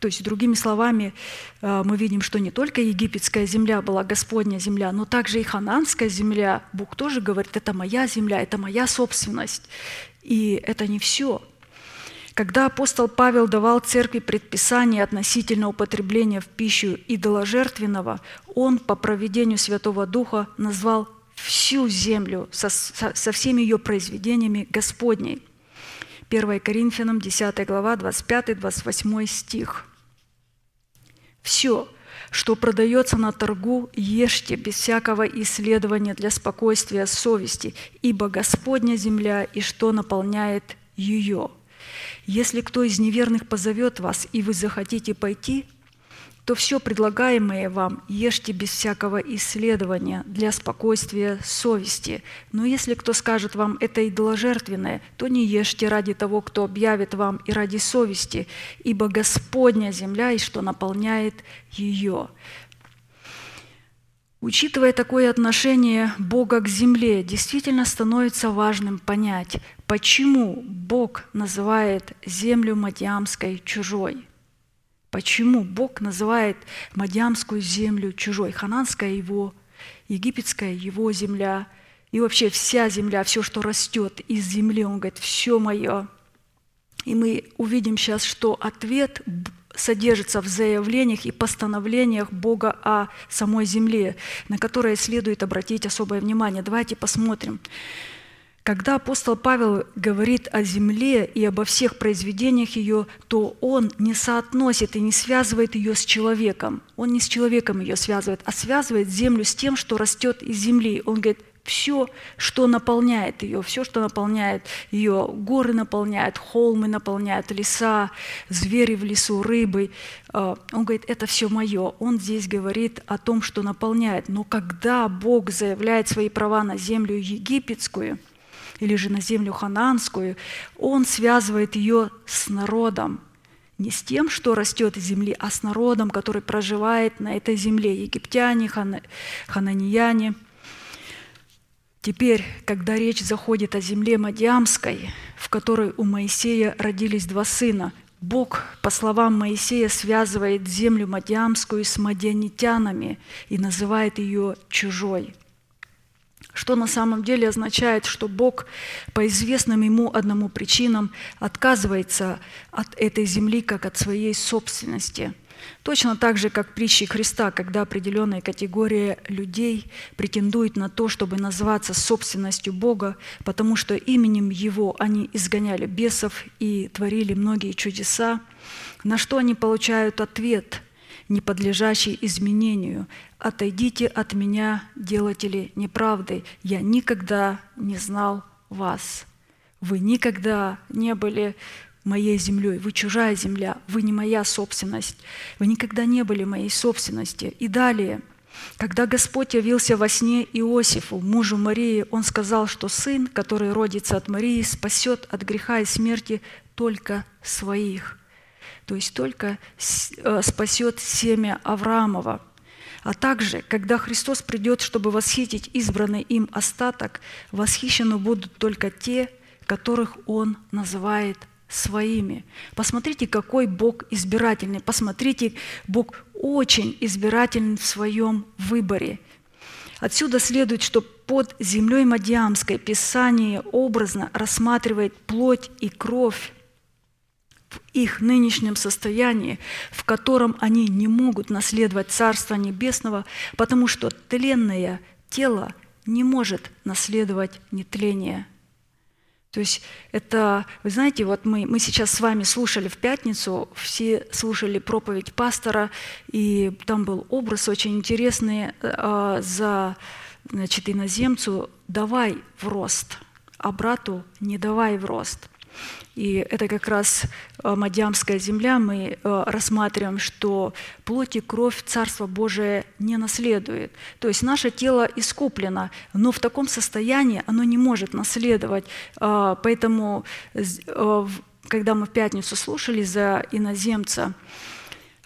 То есть, другими словами, э, мы видим, что не только египетская земля была Господня земля, но также и хананская земля. Бог тоже говорит, это моя земля, это моя собственность. И это не все. Когда апостол Павел давал церкви предписание относительно употребления в пищу идоложертвенного, он по проведению Святого Духа назвал всю землю со, со, со всеми ее произведениями Господней. 1 Коринфянам 10 глава 25-28 стих. «Все, что продается на торгу, ешьте без всякого исследования для спокойствия совести, ибо Господня земля и что наполняет ее. Если кто из неверных позовет вас, и вы захотите пойти, то все предлагаемое вам ешьте без всякого исследования для спокойствия совести. Но если кто скажет вам это идоложертвенное, то не ешьте ради того, кто объявит вам, и ради совести, ибо Господня земля, и что наполняет ее. Учитывая такое отношение Бога к земле, действительно становится важным понять, почему Бог называет землю Мадиамской чужой – Почему Бог называет Мадиамскую землю чужой? Хананская его, египетская его земля, и вообще вся земля, все, что растет из земли, он говорит, все мое. И мы увидим сейчас, что ответ содержится в заявлениях и постановлениях Бога о самой земле, на которые следует обратить особое внимание. Давайте посмотрим. Когда апостол Павел говорит о земле и обо всех произведениях ее, то он не соотносит и не связывает ее с человеком. Он не с человеком ее связывает, а связывает землю с тем, что растет из земли. Он говорит, все, что наполняет ее, все, что наполняет ее, горы наполняют, холмы наполняют, леса, звери в лесу, рыбы. Э, он говорит, это все мое. Он здесь говорит о том, что наполняет. Но когда Бог заявляет свои права на землю египетскую – или же на землю хананскую, он связывает ее с народом, не с тем, что растет из земли, а с народом, который проживает на этой земле, египтяне, хан, хананияне. Теперь, когда речь заходит о земле Мадиамской, в которой у Моисея родились два сына, Бог, по словам Моисея, связывает землю Мадиамскую с мадианитянами и называет ее чужой – что на самом деле означает, что Бог по известным ему одному причинам отказывается от этой земли как от своей собственности. Точно так же, как притчи Христа, когда определенная категория людей претендует на то, чтобы назваться собственностью Бога, потому что именем Его они изгоняли бесов и творили многие чудеса, на что они получают ответ – не подлежащий изменению. «Отойдите от меня, делатели неправды, я никогда не знал вас». Вы никогда не были моей землей, вы чужая земля, вы не моя собственность, вы никогда не были моей собственности. И далее, когда Господь явился во сне Иосифу, мужу Марии, он сказал, что сын, который родится от Марии, спасет от греха и смерти только своих то есть только э, спасет семя Авраамова. А также, когда Христос придет, чтобы восхитить избранный им остаток, восхищены будут только те, которых Он называет своими. Посмотрите, какой Бог избирательный. Посмотрите, Бог очень избирательный в своем выборе. Отсюда следует, что под землей Мадиамской Писание образно рассматривает плоть и кровь в их нынешнем состоянии, в котором они не могут наследовать Царство Небесного, потому что тленное тело не может наследовать нетление. То есть это, вы знаете, вот мы, мы сейчас с вами слушали в пятницу, все слушали проповедь пастора, и там был образ очень интересный э, за значит, иноземцу «давай в рост», а брату «не давай в рост». И это как раз э, Мадьямская земля. Мы э, рассматриваем, что плоть и кровь Царство Божие не наследует. То есть наше тело искуплено, но в таком состоянии оно не может наследовать. Э, поэтому, когда мы в пятницу слушали за иноземца,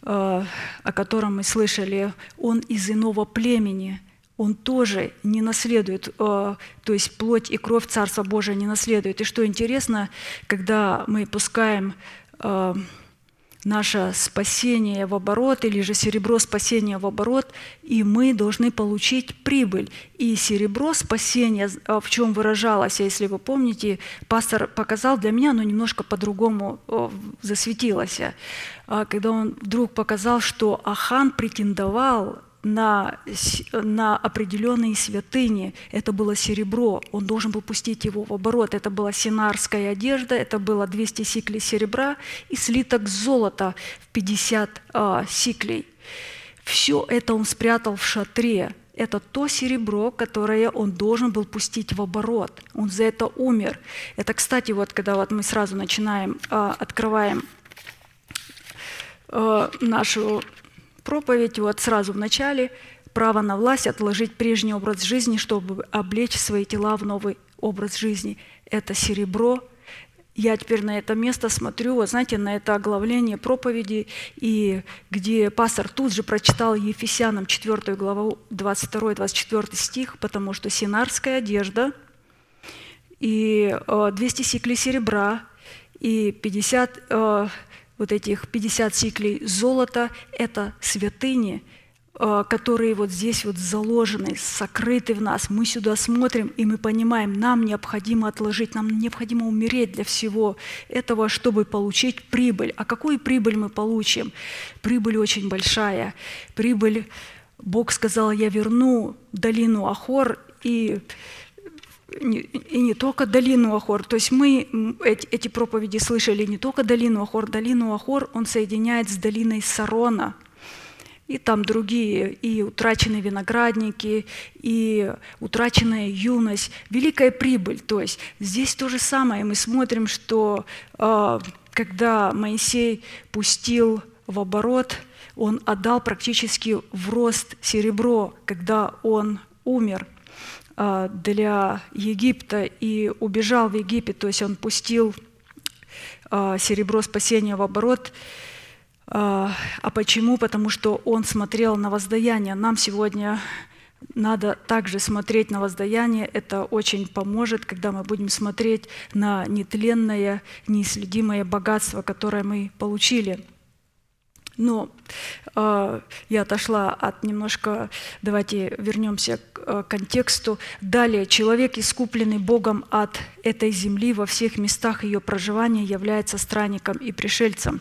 о котором мы слышали, он из иного племени – он тоже не наследует, э, то есть плоть и кровь Царства Божия не наследует. И что интересно, когда мы пускаем э, наше спасение в оборот или же серебро спасения в оборот, и мы должны получить прибыль. И серебро спасения, э, в чем выражалось, если вы помните, пастор показал для меня, оно немножко по-другому засветилось. Когда он вдруг показал, что Ахан претендовал на, на определенные святыни. Это было серебро, он должен был пустить его в оборот. Это была синарская одежда, это было 200 сиклей серебра и слиток золота в 50 а, сиклей. Все это он спрятал в шатре. Это то серебро, которое он должен был пустить в оборот. Он за это умер. Это, кстати, вот когда вот мы сразу начинаем, а, открываем а, нашу проповедь вот сразу в начале право на власть отложить прежний образ жизни, чтобы облечь свои тела в новый образ жизни. Это серебро. Я теперь на это место смотрю, вот знаете, на это оглавление проповеди, и где пастор тут же прочитал Ефесянам 4 главу 22-24 стих, потому что синарская одежда и 200 э, сиклей серебра и 50 вот этих 50 сиклей золота – это святыни, э, которые вот здесь вот заложены, сокрыты в нас. Мы сюда смотрим, и мы понимаем, нам необходимо отложить, нам необходимо умереть для всего этого, чтобы получить прибыль. А какую прибыль мы получим? Прибыль очень большая. Прибыль, Бог сказал, я верну долину Ахор, и и не только долину Ахор. То есть мы эти, эти проповеди слышали не только долину Ахор. Долину Ахор он соединяет с долиной Сарона. И там другие, и утраченные виноградники, и утраченная юность, великая прибыль. То есть здесь то же самое. Мы смотрим, что э, когда Моисей пустил в оборот, он отдал практически в рост серебро, когда он умер – а, для Египта и убежал в Египет, то есть он пустил а, серебро спасения в оборот. А, а почему? Потому что он смотрел на воздаяние. Нам сегодня надо также смотреть на воздаяние. Это очень поможет, когда мы будем смотреть на нетленное, неисследимое богатство, которое мы получили. Но э, я отошла от немножко, давайте вернемся к э, контексту. Далее, человек, искупленный Богом от этой земли во всех местах ее проживания, является странником и пришельцем.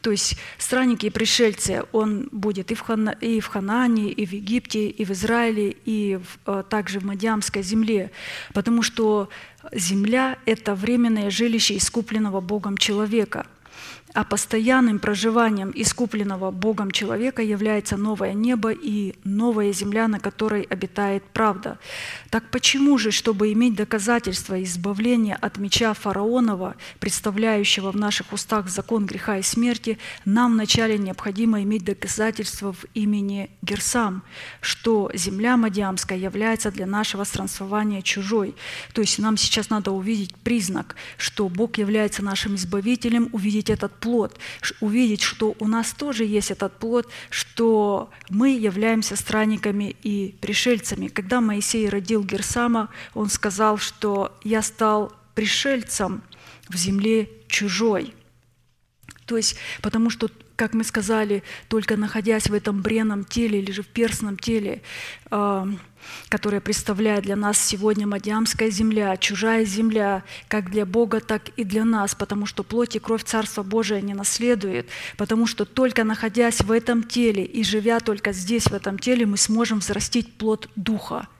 То есть странники и пришельцы, он будет и в, Хана, и в Ханаане, и в Египте, и в Израиле, и в, э, также в Мадиамской земле, потому что земля – это временное жилище искупленного Богом человека – а постоянным проживанием искупленного Богом человека является новое небо и новая земля, на которой обитает правда. Так почему же, чтобы иметь доказательства избавления от меча фараонова, представляющего в наших устах закон греха и смерти, нам вначале необходимо иметь доказательства в имени Герсам, что земля Мадиамская является для нашего странствования чужой. То есть нам сейчас надо увидеть признак, что Бог является нашим избавителем, увидеть этот плод, увидеть, что у нас тоже есть этот плод, что мы являемся странниками и пришельцами. Когда Моисей родил Герсама, он сказал, что «я стал пришельцем в земле чужой». То есть, потому что как мы сказали, только находясь в этом бренном теле или же в перстном теле, э, которое представляет для нас сегодня Мадиамская земля, чужая земля, как для Бога, так и для нас, потому что плоть и кровь Царства Божия не наследует, потому что только находясь в этом теле и живя только здесь, в этом теле, мы сможем взрастить плод Духа –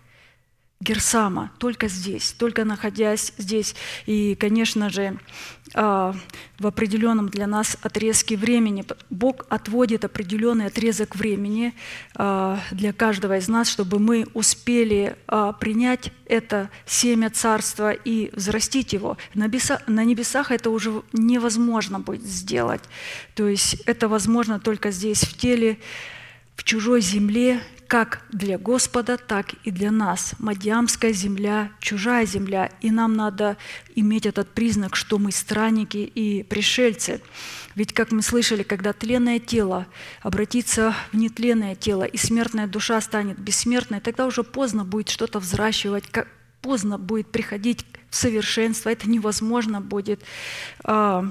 Герсама, только здесь, только находясь здесь. И, конечно же, а, в определенном для нас отрезке времени Бог отводит определенный отрезок времени а, для каждого из нас, чтобы мы успели а, принять это семя царства и взрастить его. На небесах это уже невозможно будет сделать. То есть это возможно только здесь, в теле, в чужой земле, как для Господа, так и для нас. Мадьямская земля, чужая земля, и нам надо иметь этот признак, что мы странники и пришельцы. Ведь, как мы слышали, когда тленное тело обратится в нетленное тело, и смертная душа станет бессмертной, тогда уже поздно будет что-то взращивать, поздно будет приходить в совершенство, это невозможно будет а,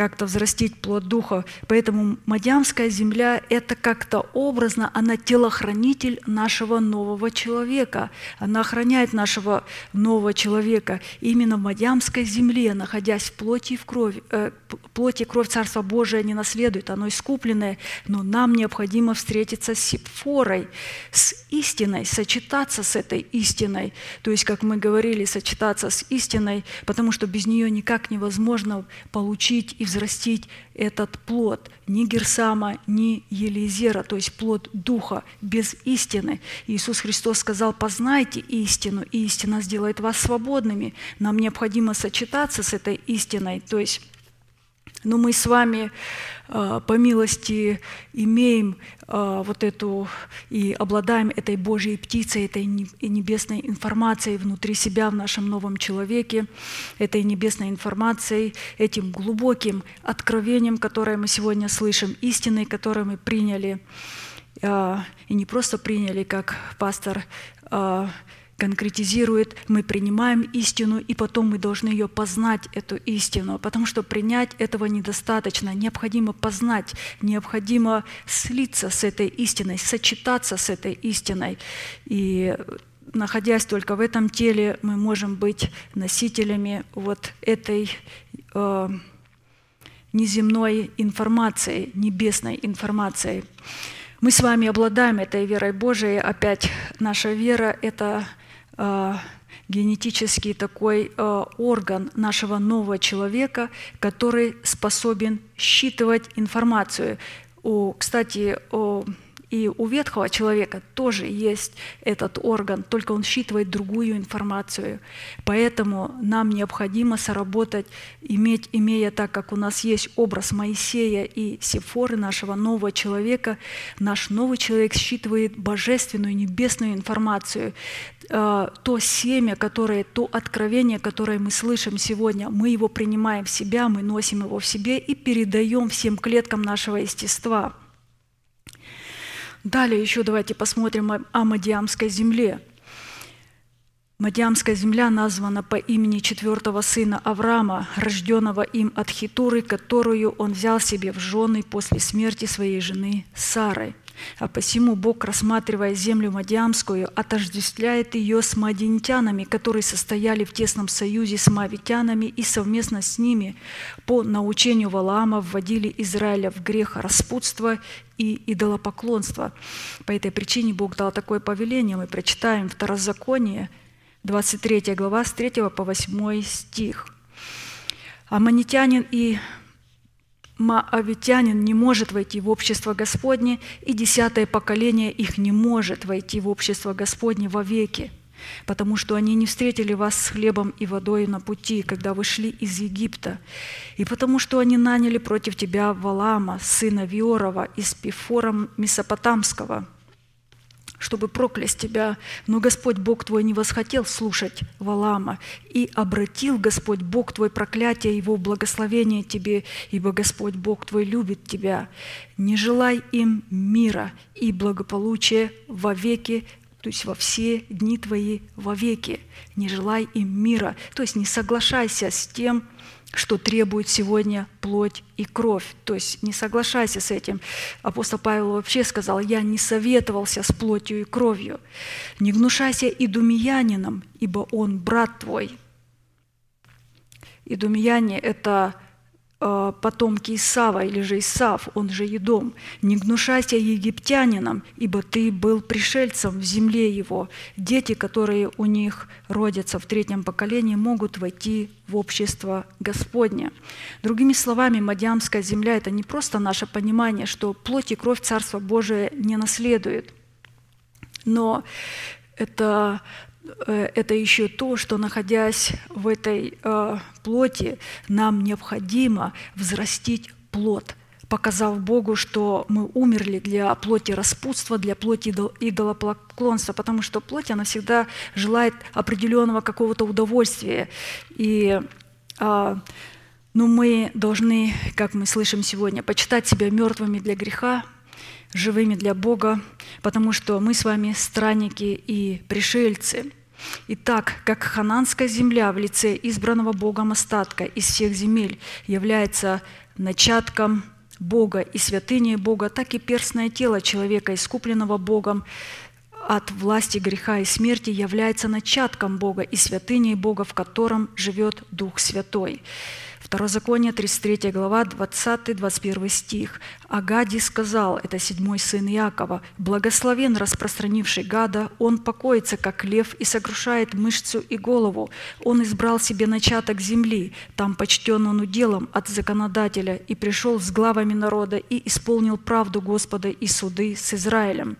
как-то взрастить плод Духа. Поэтому Мадьямская земля – это как-то образно, она телохранитель нашего нового человека. Она охраняет нашего нового человека. Именно в Мадьямской земле, находясь в плоти и в крови, э, плоти и кровь Царства Божия не наследует, оно искупленное, но нам необходимо встретиться с Сепфорой, с истиной, сочетаться с этой истиной. То есть, как мы говорили, сочетаться с истиной, потому что без нее никак невозможно получить и взрастить этот плод ни Герсама, ни Елизера, то есть плод Духа без истины. Иисус Христос сказал, познайте истину, и истина сделает вас свободными. Нам необходимо сочетаться с этой истиной, то есть но мы с вами а, по милости имеем вот эту и обладаем этой Божьей птицей, этой небесной информацией внутри себя в нашем новом человеке, этой небесной информацией, этим глубоким откровением, которое мы сегодня слышим, истиной, которую мы приняли, а, и не просто приняли, как пастор конкретизирует, мы принимаем истину, и потом мы должны ее познать, эту истину, потому что принять этого недостаточно, необходимо познать, необходимо слиться с этой истиной, сочетаться с этой истиной. И находясь только в этом теле, мы можем быть носителями вот этой э, неземной информации, небесной информации. Мы с вами обладаем этой верой Божией. Опять наша вера – это генетический такой э, орган нашего нового человека, который способен считывать информацию. О, кстати, о, и у ветхого человека тоже есть этот орган, только он считывает другую информацию. Поэтому нам необходимо соработать, иметь, имея так, как у нас есть образ Моисея и Сефоры, нашего нового человека, наш новый человек считывает божественную, небесную информацию. Э, то семя, которое, то откровение, которое мы слышим сегодня, мы его принимаем в себя, мы носим его в себе и передаем всем клеткам нашего естества – Далее еще давайте посмотрим о Мадиамской земле. Мадиамская земля названа по имени четвертого сына Авраама, рожденного им от Хитуры, которую он взял себе в жены после смерти своей жены Сары. А посему Бог, рассматривая землю Мадиамскую, отождествляет ее с мадинтянами, которые состояли в тесном союзе с мавитянами и совместно с ними по научению Валаама вводили Израиля в грех распутства и идолопоклонства. По этой причине Бог дал такое повеление. Мы прочитаем Второзаконие, 23 глава, с 3 по 8 стих. Аманитянин и Моавитянин не может войти в общество Господне, и десятое поколение их не может войти в общество Господне вовеки, потому что они не встретили вас с хлебом и водой на пути, когда вы шли из Египта, и потому что они наняли против тебя Валама, сына Виорова, из Пифора Месопотамского – чтобы проклясть тебя. Но Господь Бог твой не восхотел слушать Валама, и обратил Господь Бог твой проклятие Его благословение тебе, ибо Господь Бог твой любит тебя. Не желай им мира и благополучия вовеки, то есть во все дни твои вовеки. Не желай им мира, то есть не соглашайся с тем, что требует сегодня плоть и кровь. То есть не соглашайся с этим. Апостол Павел вообще сказал, я не советовался с плотью и кровью. Не гнушайся и думиянином, ибо он брат твой. Идумияне – это э, потомки Исава или же Исав, он же Едом. «Не гнушайся египтянинам, ибо ты был пришельцем в земле его. Дети, которые у них родятся в третьем поколении, могут войти в общество Господне». Другими словами, Мадиамская земля – это не просто наше понимание, что плоть и кровь Царства Божия не наследует, но это Э, это еще то, что находясь в этой э, плоти, нам необходимо взрастить плод, показав Богу, что мы умерли для плоти распутства, для плоти идолопоклонства, потому что плоть, она всегда желает определенного какого-то удовольствия. И э, ну, мы должны, как мы слышим сегодня, почитать себя мертвыми для греха, живыми для Бога, потому что мы с вами странники и пришельцы. Итак, как хананская земля в лице избранного Богом остатка из всех земель является начатком Бога и святыней Бога, так и перстное тело человека, искупленного Богом от власти греха и смерти, является начатком Бога и святыней Бога, в котором живет Дух Святой. Второзаконие, 33 глава, 20-21 стих. «Агади сказал, это седьмой сын Иакова, «Благословен распространивший гада, он покоится, как лев, и сокрушает мышцу и голову. Он избрал себе начаток земли, там почтен он уделом от законодателя, и пришел с главами народа, и исполнил правду Господа и суды с Израилем».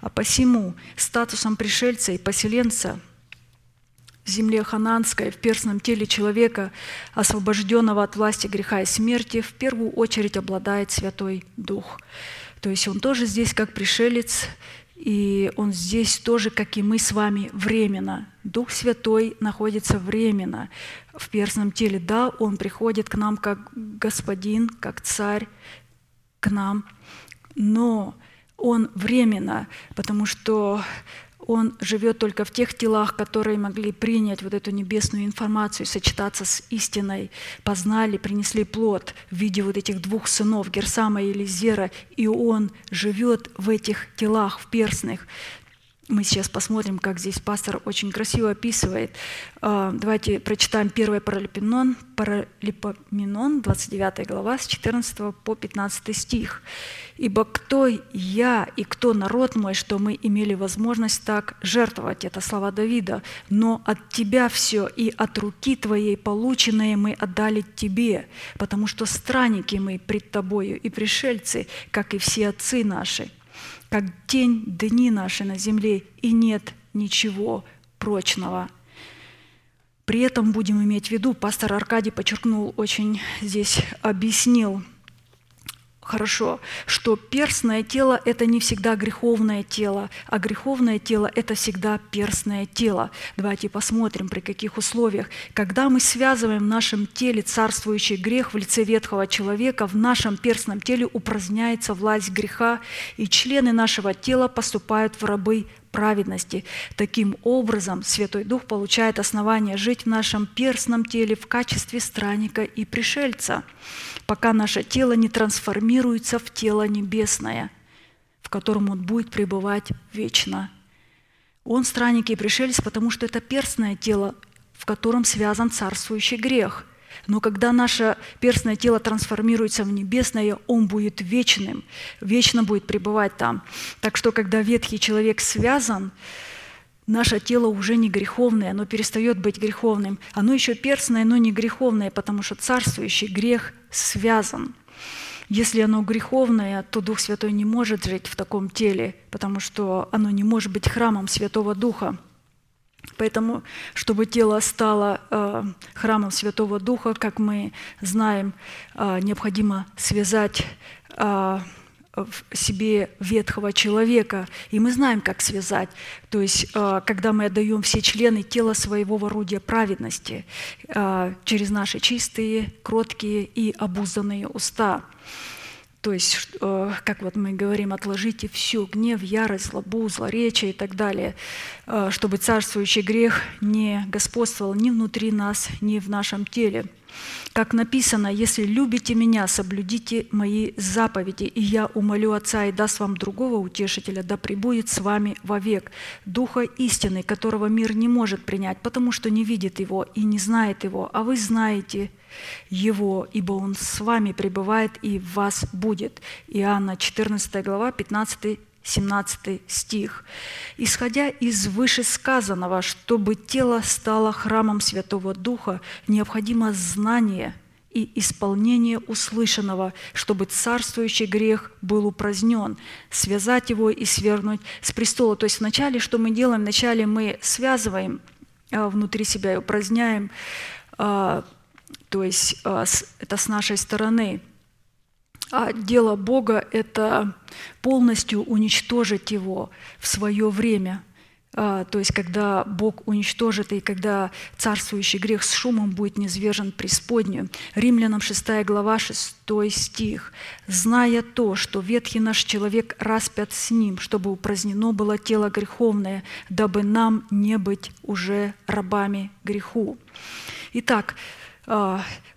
А посему статусом пришельца и поселенца – в земле хананской, в перстном теле человека, освобожденного от власти греха и смерти, в первую очередь обладает Святой Дух. То есть он тоже здесь как пришелец, и он здесь тоже, как и мы с вами, временно. Дух Святой находится временно в перстном теле. Да, он приходит к нам как господин, как царь, к нам, но он временно, потому что он живет только в тех телах, которые могли принять вот эту небесную информацию, сочетаться с истиной, познали, принесли плод в виде вот этих двух сынов, Герсама и Елизера, и он живет в этих телах, в перстных. Мы сейчас посмотрим, как здесь пастор очень красиво описывает. А, давайте прочитаем 1 Паралипоменон, Паралипоменон, 29 глава, с 14 по 15 стих. «Ибо кто я и кто народ мой, что мы имели возможность так жертвовать?» Это слова Давида. «Но от тебя все, и от руки твоей полученное мы отдали тебе, потому что странники мы пред тобою и пришельцы, как и все отцы наши» как тень дни наши на земле, и нет ничего прочного. При этом будем иметь в виду, пастор Аркадий подчеркнул, очень здесь объяснил – хорошо, что перстное тело – это не всегда греховное тело, а греховное тело – это всегда перстное тело. Давайте посмотрим, при каких условиях. Когда мы связываем в нашем теле царствующий грех в лице ветхого человека, в нашем перстном теле упраздняется власть греха, и члены нашего тела поступают в рабы праведности. Таким образом, Святой Дух получает основание жить в нашем перстном теле в качестве странника и пришельца – пока наше тело не трансформируется в тело небесное, в котором он будет пребывать вечно. Он странник и пришелец, потому что это перстное тело, в котором связан царствующий грех. Но когда наше перстное тело трансформируется в небесное, он будет вечным, вечно будет пребывать там. Так что, когда ветхий человек связан, наше тело уже не греховное, оно перестает быть греховным. Оно еще перстное, но не греховное, потому что царствующий грех связан. Если оно греховное, то Дух Святой не может жить в таком теле, потому что оно не может быть храмом Святого Духа. Поэтому, чтобы тело стало э, храмом Святого Духа, как мы знаем, э, необходимо связать э, в себе ветхого человека. И мы знаем, как связать. То есть, э, когда мы отдаем все члены тела своего в праведности э, через наши чистые, кроткие и обузданные уста. То есть, э, как вот мы говорим, отложите все, гнев, ярость, злобу, злоречие и так далее, чтобы царствующий грех не господствовал ни внутри нас, ни в нашем теле – Как написано, если любите меня, соблюдите мои заповеди, и я умолю Отца и даст вам другого утешителя, да пребудет с вами вовек, Духа истины, которого мир не может принять, потому что не видит его и не знает его, а вы знаете его, ибо он с вами пребывает и в вас будет. Иоанна 14 глава, 15 17 стих. «Исходя из вышесказанного, чтобы тело стало храмом Святого Духа, необходимо знание и исполнение услышанного, чтобы царствующий грех был упразднен, связать его и свергнуть с престола». То есть вначале, что мы делаем? Вначале мы связываем а, внутри себя и упраздняем, а, то есть а, это с нашей стороны – а дело Бога – это полностью уничтожить его в свое время. А, то есть, когда Бог уничтожит, и когда царствующий грех с шумом будет низвержен преисподнюю. Римлянам 6 глава, 6 стих. «Зная то, что ветхий наш человек распят с ним, чтобы упразднено было тело греховное, дабы нам не быть уже рабами греху». Итак,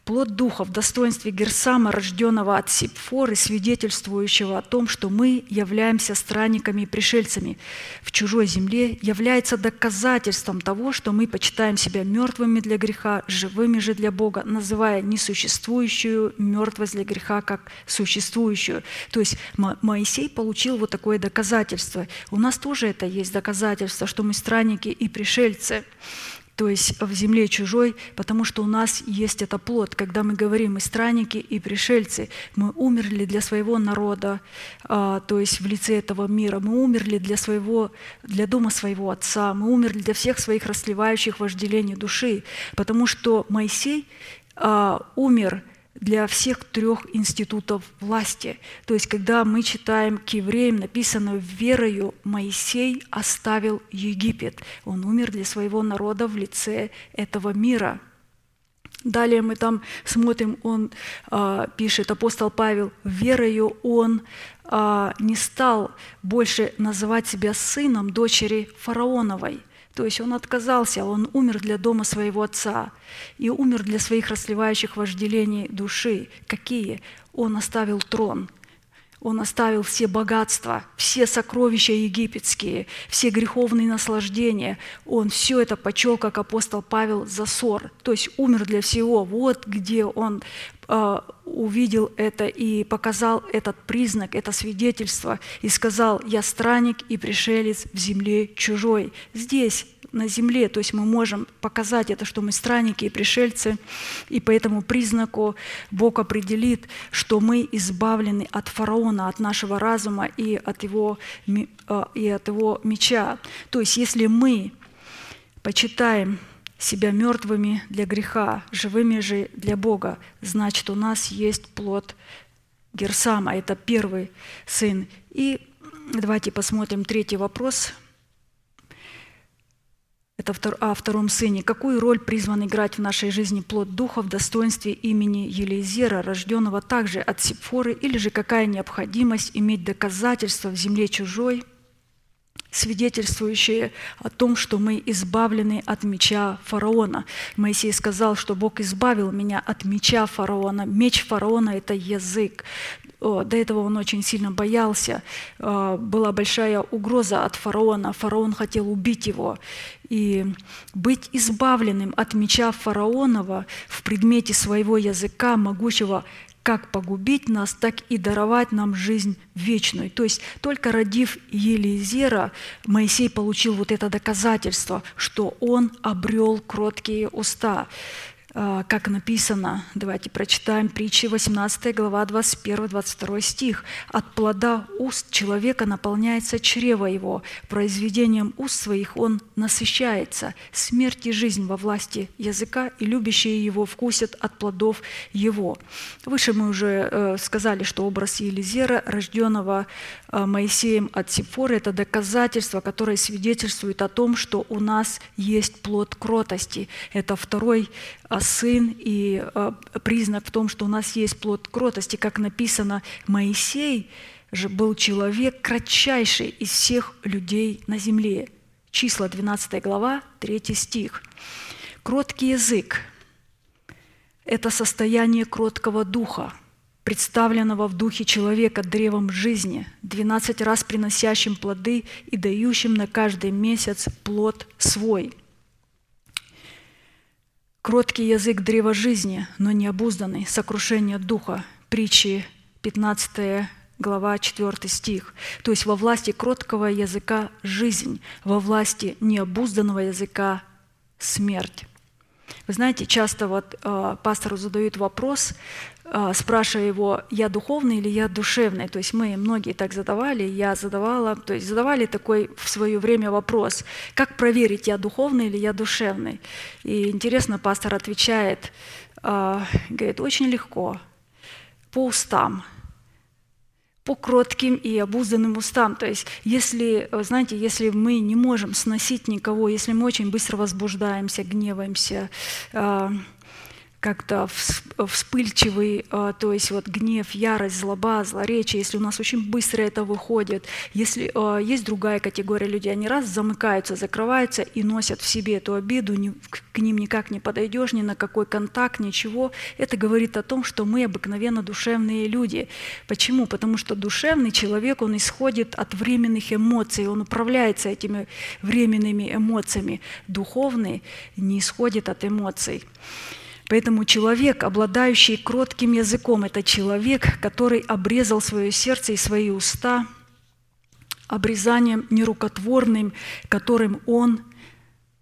плод духа в достоинстве Герсама, рожденного от Сипфоры, свидетельствующего о том, что мы являемся странниками и пришельцами в чужой земле, является доказательством того, что мы почитаем себя мертвыми для греха, живыми же для Бога, называя несуществующую мертвость для греха как существующую. То есть Моисей получил вот такое доказательство. У нас тоже это есть доказательство, что мы странники и пришельцы то есть в земле чужой, потому что у нас есть это плод. Когда мы говорим, мы странники и пришельцы, мы умерли для своего народа, а, то есть в лице этого мира, мы умерли для, своего, для дома своего отца, мы умерли для всех своих расливающих вожделений души, потому что Моисей а, умер для всех трех институтов власти. То есть, когда мы читаем к евреям, написано «верою Моисей оставил Египет». Он умер для своего народа в лице этого мира. Далее мы там смотрим, он э, пишет, апостол Павел, «верою он э, не стал больше называть себя сыном дочери фараоновой». То есть он отказался, он умер для дома своего отца и умер для своих расливающих вожделений души. Какие? Он оставил трон, он оставил все богатства, все сокровища египетские, все греховные наслаждения. Он все это почел, как апостол Павел, за ссор. То есть умер для всего. Вот где он увидел это и показал этот признак, это свидетельство, и сказал, «Я странник и пришелец в земле чужой». Здесь, на земле, то есть мы можем показать это, что мы странники и пришельцы, и по этому признаку Бог определит, что мы избавлены от фараона, от нашего разума и от его, а, и от его меча. То есть если мы почитаем себя мертвыми для греха, живыми же для Бога, значит, у нас есть плод Герсама, это первый сын. И давайте посмотрим третий вопрос – это о втором сыне. Какую роль призван играть в нашей жизни плод духа в достоинстве имени Елизера, рожденного также от Сипфоры, или же какая необходимость иметь доказательства в земле чужой, свидетельствующие о том, что мы избавлены от меча фараона. Моисей сказал, что Бог избавил меня от меча фараона. Меч фараона – это язык. До этого он очень сильно боялся. Была большая угроза от фараона. Фараон хотел убить его. И быть избавленным от меча фараонова в предмете своего языка, могучего как погубить нас, так и даровать нам жизнь вечную. То есть только родив Елизера, Моисей получил вот это доказательство, что он обрел кроткие уста. А, как написано, давайте прочитаем притчи 18 глава 21-22 стих. «От плода уст человека наполняется чрево его, произведением уст своих он насыщается. Смерть и жизнь во власти языка, и любящие его вкусят от плодов его». Выше мы уже э, сказали, что образ Елизера, рожденного э, Моисеем от Сифоры, это доказательство, которое свидетельствует о том, что у нас есть плод кротости. Это второй а сын и а, признак в том, что у нас есть плод кротости, как написано, Моисей же был человек кратчайший из всех людей на земле. Числа 12 глава, 3 стих. Кроткий язык – это состояние кроткого духа, представленного в духе человека древом жизни, 12 раз приносящим плоды и дающим на каждый месяц плод свой. Кроткий язык древа жизни, но не обузданный, сокрушение духа. Притчи 15 глава 4 стих. То есть во власти кроткого языка – жизнь, во власти необузданного языка – смерть. Вы знаете, часто вот э, пастору задают вопрос, спрашивая его, я духовный или я душевный. То есть мы многие так задавали, я задавала, то есть задавали такой в свое время вопрос, как проверить, я духовный или я душевный. И интересно, пастор отвечает, э, говорит, очень легко, по устам – по кротким и обузданным устам. То есть, если, знаете, если мы не можем сносить никого, если мы очень быстро возбуждаемся, гневаемся, а, как-то вспыльчивый, а, то есть вот гнев, ярость, злоба, злоречие, если у нас очень быстро это выходит, если а, есть другая категория людей, они раз замыкаются, закрываются и носят в себе эту обиду, к ним никак не подойдешь, ни на какой контакт, ничего, это говорит о том, что мы обыкновенно душевные люди. Почему? Потому что душевный человек, он исходит от временных эмоций, он управляется этими временными эмоциями. Духовный не исходит от эмоций. Поэтому человек, обладающий кротким языком, это человек, который обрезал свое сердце и свои уста обрезанием нерукотворным, которым он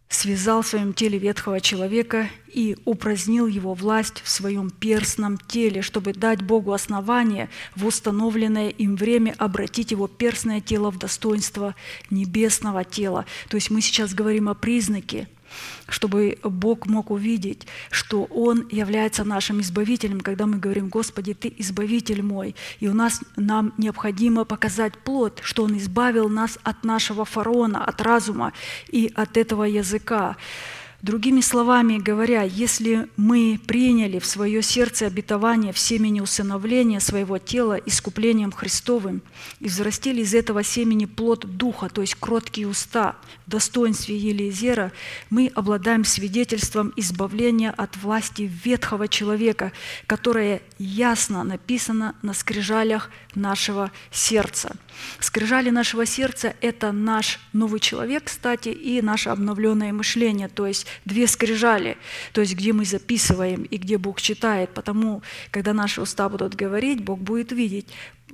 связал в своем теле ветхого человека и упразднил его власть в своем перстном теле, чтобы дать Богу основание в установленное им время обратить его перстное тело в достоинство небесного тела. То есть мы сейчас говорим о признаке – чтобы Бог мог увидеть, что Он является нашим избавителем, когда мы говорим, Господи, Ты избавитель мой. И у нас нам необходимо показать плод, что Он избавил нас от нашего фараона, от разума и от этого языка. Другими словами говоря, если мы приняли в свое сердце обетование в семени усыновления своего тела искуплением Христовым и взрастили из этого семени плод Духа, то есть кроткие уста, в достоинстве Елизера, мы обладаем свидетельством избавления от власти ветхого человека, которое ясно написано на скрижалях нашего сердца. Скрижали нашего сердца – это наш новый человек, кстати, и наше обновленное мышление, то есть две скрижали, то есть где мы записываем и где Бог читает. Потому, когда наши уста будут говорить, Бог будет видеть,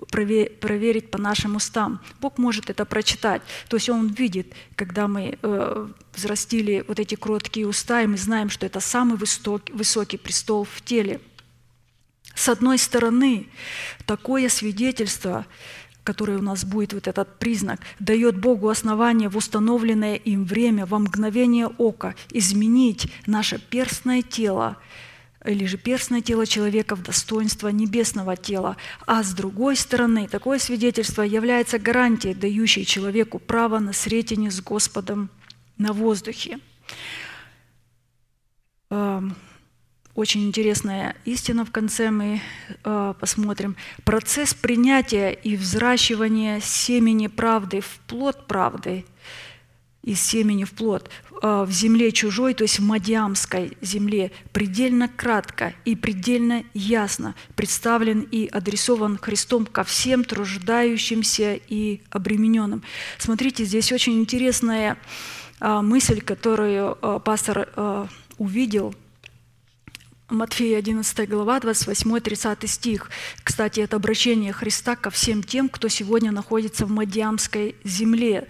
проверить по нашим устам. Бог может это прочитать. То есть Он видит, когда мы э, взрастили вот эти кроткие уста, и мы знаем, что это самый высокий, высокий престол в теле. С одной стороны, такое свидетельство который у нас будет, вот этот признак, дает Богу основание в установленное им время, во мгновение ока, изменить наше перстное тело, или же перстное тело человека в достоинство небесного тела. А с другой стороны, такое свидетельство является гарантией, дающей человеку право на сретение с Господом на воздухе. Очень интересная истина в конце мы э, посмотрим. Процесс принятия и взращивания семени правды в плод правды, из семени в плод, э, в земле чужой, то есть в Мадиамской земле, предельно кратко и предельно ясно представлен и адресован Христом ко всем труждающимся и обремененным. Смотрите, здесь очень интересная э, мысль, которую пастор увидел – Матфея 11 глава, 28-30 стих. Кстати, это обращение Христа ко всем тем, кто сегодня находится в Мадиамской земле.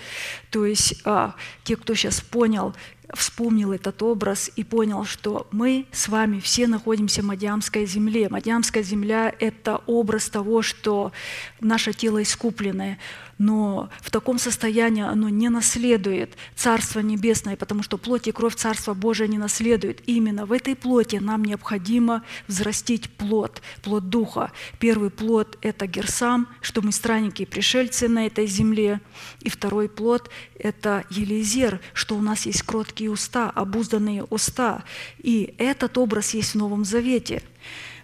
То есть а, те, кто сейчас понял, вспомнил этот образ и понял, что мы с вами все находимся в Мадиамской земле. Мадиамская земля – это образ того, что наше тело искупленное – но в таком состоянии оно не наследует Царство Небесное, потому что плоть и кровь Царства Божия не наследует. Именно в этой плоти нам необходимо взрастить плод, плод Духа. Первый плод – это Герсам, что мы странники и пришельцы на этой земле. И второй плод – это Елизер, что у нас есть кроткие уста, обузданные уста. И этот образ есть в Новом Завете –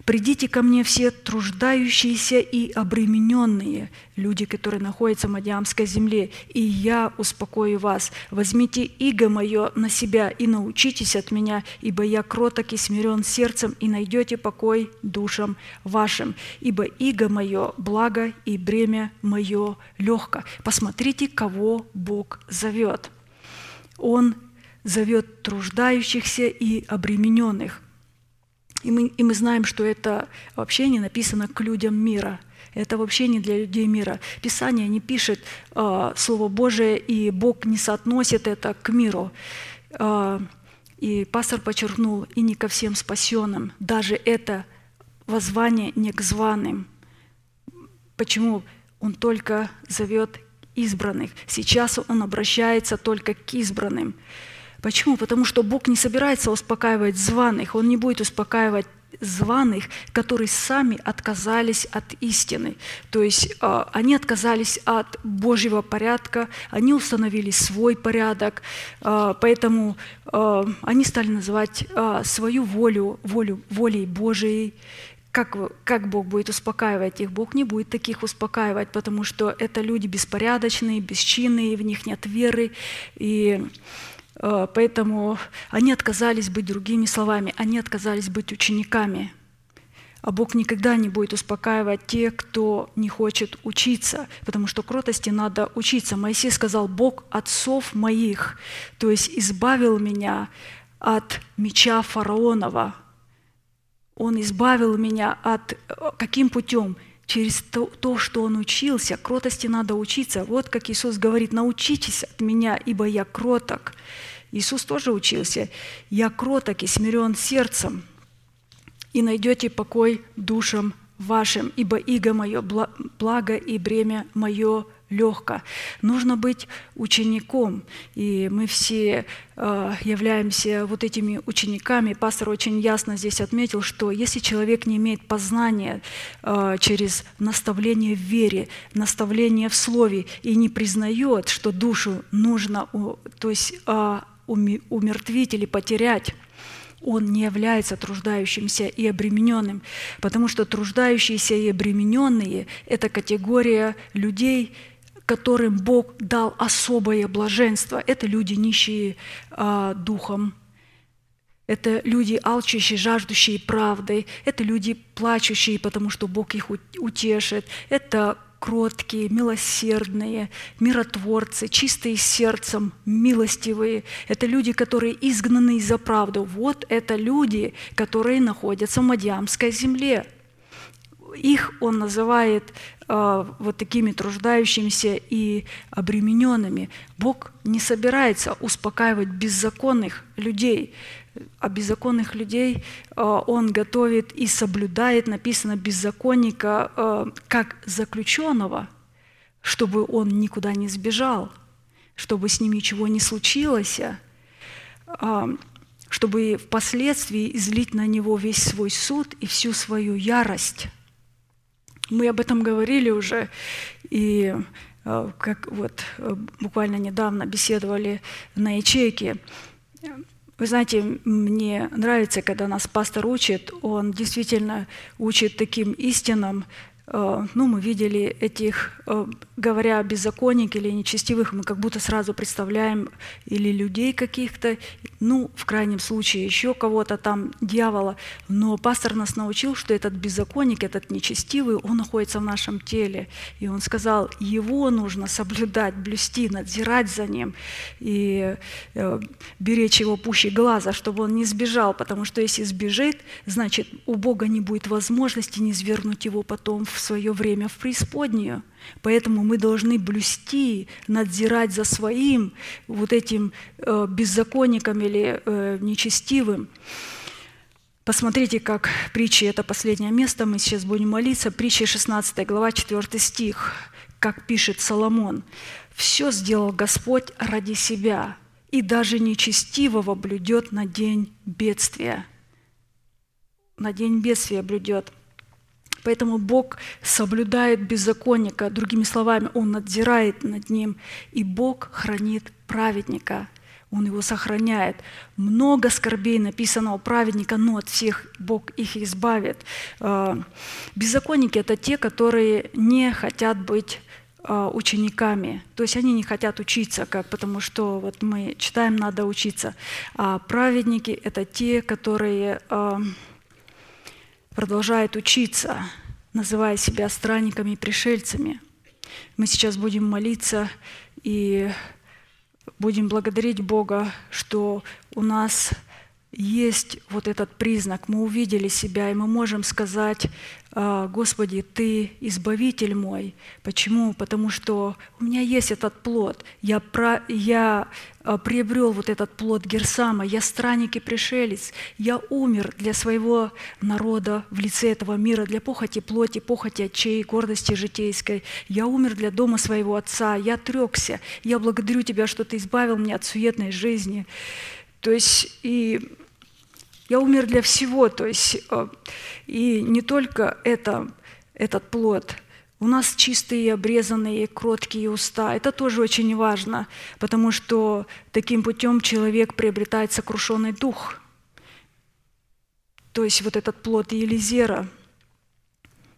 Придите ко мне все труждающиеся и обремененные, люди, которые находятся в Мадиамской земле, и я успокою вас. Возьмите иго мое на себя и научитесь от меня, ибо я кроток и смирен сердцем, и найдете покой душам вашим. Ибо иго мое благо и бремя мое легко. Посмотрите, кого Бог зовет. Он зовет труждающихся и обремененных – и мы, и мы знаем, что это вообще не написано к людям мира. Это вообще не для людей мира. Писание не пишет э, Слово Божие, и Бог не соотносит это к миру. Э, и пастор подчеркнул, и не ко всем спасенным. Даже это воззвание не к званым. Почему? Он только зовет избранных. Сейчас он обращается только к избранным. Почему? Потому что Бог не собирается успокаивать званых, Он не будет успокаивать званых, которые сами отказались от истины. То есть э, они отказались от Божьего порядка, они установили свой порядок, э, поэтому э, они стали называть свою волю, волю волей Божией. Как, как Бог будет успокаивать их? Бог не будет таких успокаивать, потому что это люди беспорядочные, бесчинные, в них нет веры. И поэтому они отказались быть другими словами, они отказались быть учениками. А Бог никогда не будет успокаивать тех, кто не хочет учиться, потому что кротости надо учиться. Моисей сказал, Бог отцов моих, то есть избавил меня от меча фараонова. Он избавил меня от... Каким путем? Через то, то, что он учился. Кротости надо учиться. Вот как Иисус говорит, научитесь от меня, ибо я кроток. Иисус тоже учился. «Я кроток и смирен сердцем, и найдете покой душам вашим, ибо иго мое благо и бремя мое легко. Нужно быть учеником, и мы все э, являемся вот этими учениками. Пастор очень ясно здесь отметил, что если человек не имеет познания э, через наставление в вере, наставление в слове и не признает, что душу нужно, то есть э, умертвить или потерять, он не является труждающимся и обремененным, потому что труждающиеся и обремененные – это категория людей, которым Бог дал особое блаженство. Это люди, нищие а, духом, это люди, алчащие, жаждущие правды, это люди, плачущие, потому что Бог их утешит, это кроткие, милосердные, миротворцы, чистые сердцем, милостивые. Это люди, которые изгнаны за правду. Вот это люди, которые находятся в Мадьямской земле. Их он называет э, вот такими труждающимися и обремененными. Бог не собирается успокаивать беззаконных людей а беззаконных людей э, он готовит и соблюдает, написано, беззаконника э, как заключенного, чтобы он никуда не сбежал, чтобы с ним ничего не случилось, а, чтобы впоследствии излить на него весь свой суд и всю свою ярость. Мы об этом говорили уже, и э, как вот буквально недавно беседовали на ячейке, вы знаете, мне нравится, когда нас пастор учит, он действительно учит таким истинам, Э, ну, мы видели этих, э, говоря о беззаконнике или нечестивых, мы как будто сразу представляем или людей каких-то, ну, в крайнем случае, еще кого-то там, дьявола. Но пастор нас научил, что этот беззаконник, этот нечестивый, он находится в нашем теле. И он сказал, его нужно соблюдать, блюсти, надзирать за ним и э, беречь его пуще глаза, чтобы он не сбежал, потому что если сбежит, значит, у Бога не будет возможности не свергнуть его потом в свое время в преисподнюю. Поэтому мы должны блюсти, надзирать за своим вот этим э, беззаконником или э, нечестивым. Посмотрите, как притчи, это последнее место, мы сейчас будем молиться. Притча 16 глава, 4 стих, как пишет Соломон. «Все сделал Господь ради себя, и даже нечестивого блюдет на день бедствия». На день бедствия блюдет – Поэтому Бог соблюдает беззаконника, другими словами, Он надзирает над ним, и Бог хранит праведника. Он его сохраняет. Много скорбей написано у праведника, но от всех Бог их избавит. Э, Беззаконники – это те, которые не хотят быть э, учениками. То есть они не хотят учиться, как, потому что вот мы читаем, надо учиться. А праведники – это те, которые продолжают учиться, называя себя странниками и пришельцами. Мы сейчас будем молиться и будем благодарить Бога, что у нас есть вот этот признак, мы увидели себя, и мы можем сказать, «А, Господи, Ты избавитель мой. Почему? Потому что у меня есть этот плод. Я, про, я а, приобрел вот этот плод Герсама, я странник и пришелец. Я умер для своего народа в лице этого мира, для похоти плоти, похоти отчей, гордости житейской. Я умер для дома своего отца, я трекся. Я благодарю Тебя, что Ты избавил меня от суетной жизни. То есть и я умер для всего, то есть э, и не только это, этот плод. У нас чистые, обрезанные, кроткие уста. Это тоже очень важно, потому что таким путем человек приобретает сокрушенный дух. То есть вот этот плод Елизера.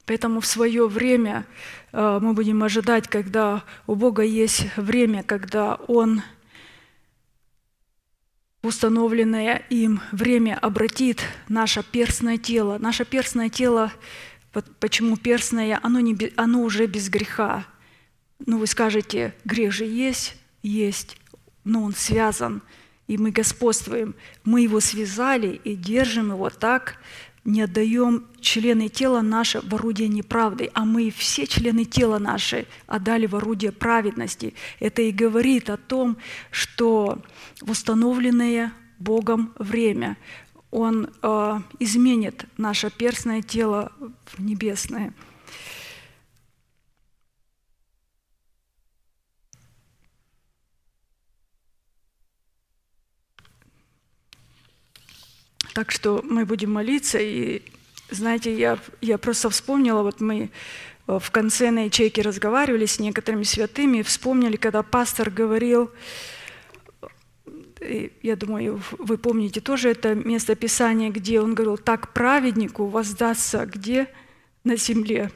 Поэтому в свое время э, мы будем ожидать, когда у Бога есть время, когда Он – установленное им время обратит наше перстное тело. Наше перстное тело, почему перстное, оно, не, оно уже без греха. Ну, вы скажете, грех же есть? Есть, но он связан, и мы господствуем. Мы его связали и держим его так, не отдаем члены тела наши в орудие неправды, а мы все члены тела наши отдали в орудие праведности. Это и говорит о том, что в установленное Богом время Он э, изменит наше перстное тело в небесное. Так что мы будем молиться. И, знаете, я, я просто вспомнила, вот мы э, в конце на ячейке разговаривали с некоторыми святыми, вспомнили, когда пастор говорил, я думаю, вы помните тоже это место Писания, где он говорил, так праведнику воздастся где на земле,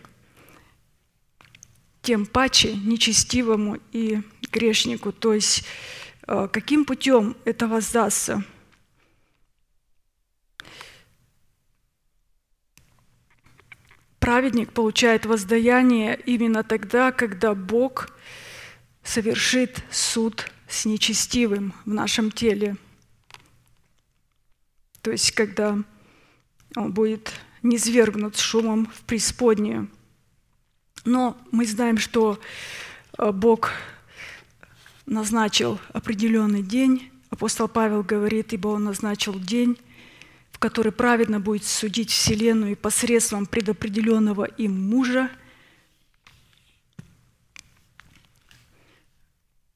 тем паче нечестивому и грешнику. То есть э, каким путем это воздастся – праведник получает воздаяние именно тогда, когда Бог совершит суд с нечестивым в нашем теле. То есть, когда он будет низвергнут шумом в преисподнюю. Но мы знаем, что э, Бог назначил определенный день. Апостол Павел говорит, ибо он назначил день, который праведно будет судить Вселенную посредством предопределенного им мужа,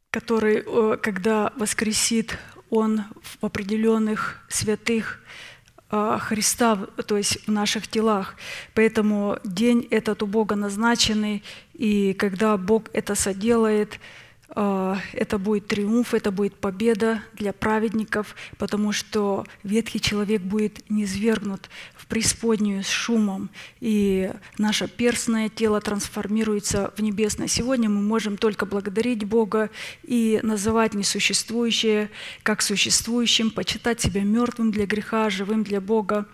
который, э, когда воскресит он в определенных святых э, Христа, то есть в наших телах. Поэтому день этот у Бога назначенный, и когда Бог это соделает – это будет триумф, это будет победа для праведников, потому что ветхий человек будет низвергнут в преисподнюю с шумом, и наше перстное тело трансформируется в небесное. Сегодня мы можем только благодарить Бога и называть несуществующее как существующим, почитать себя мертвым для греха, живым для Бога.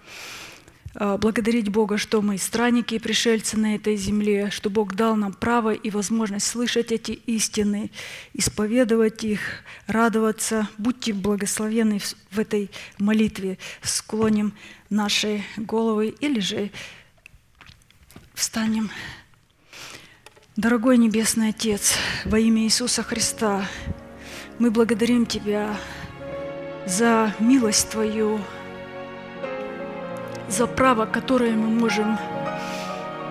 А, благодарить Бога, что мы странники и пришельцы на этой земле, что Бог дал нам право и возможность слышать эти истины, исповедовать их, радоваться. Будьте благословенны в этой молитве. Склоним наши головы или же встанем. Дорогой Небесный Отец, во имя Иисуса Христа, мы благодарим Тебя за милость Твою, за право, которое мы можем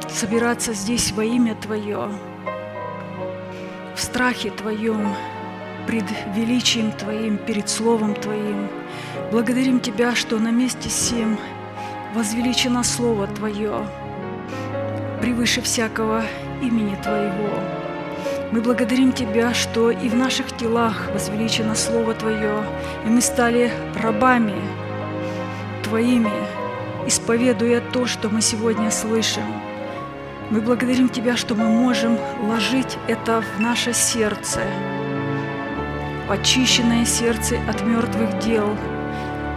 собираться здесь во имя Твое, в страхе Твоем, пред величием Твоим, перед Словом Твоим. Благодарим Тебя, что на месте всем возвеличено Слово Твое превыше всякого имени Твоего. Мы благодарим Тебя, что и в наших телах возвеличено Слово Твое, и мы стали рабами Твоими, исповедуя то, что мы сегодня слышим. Мы благодарим Тебя, что мы можем ложить это в наше сердце, очищенное сердце от мертвых дел,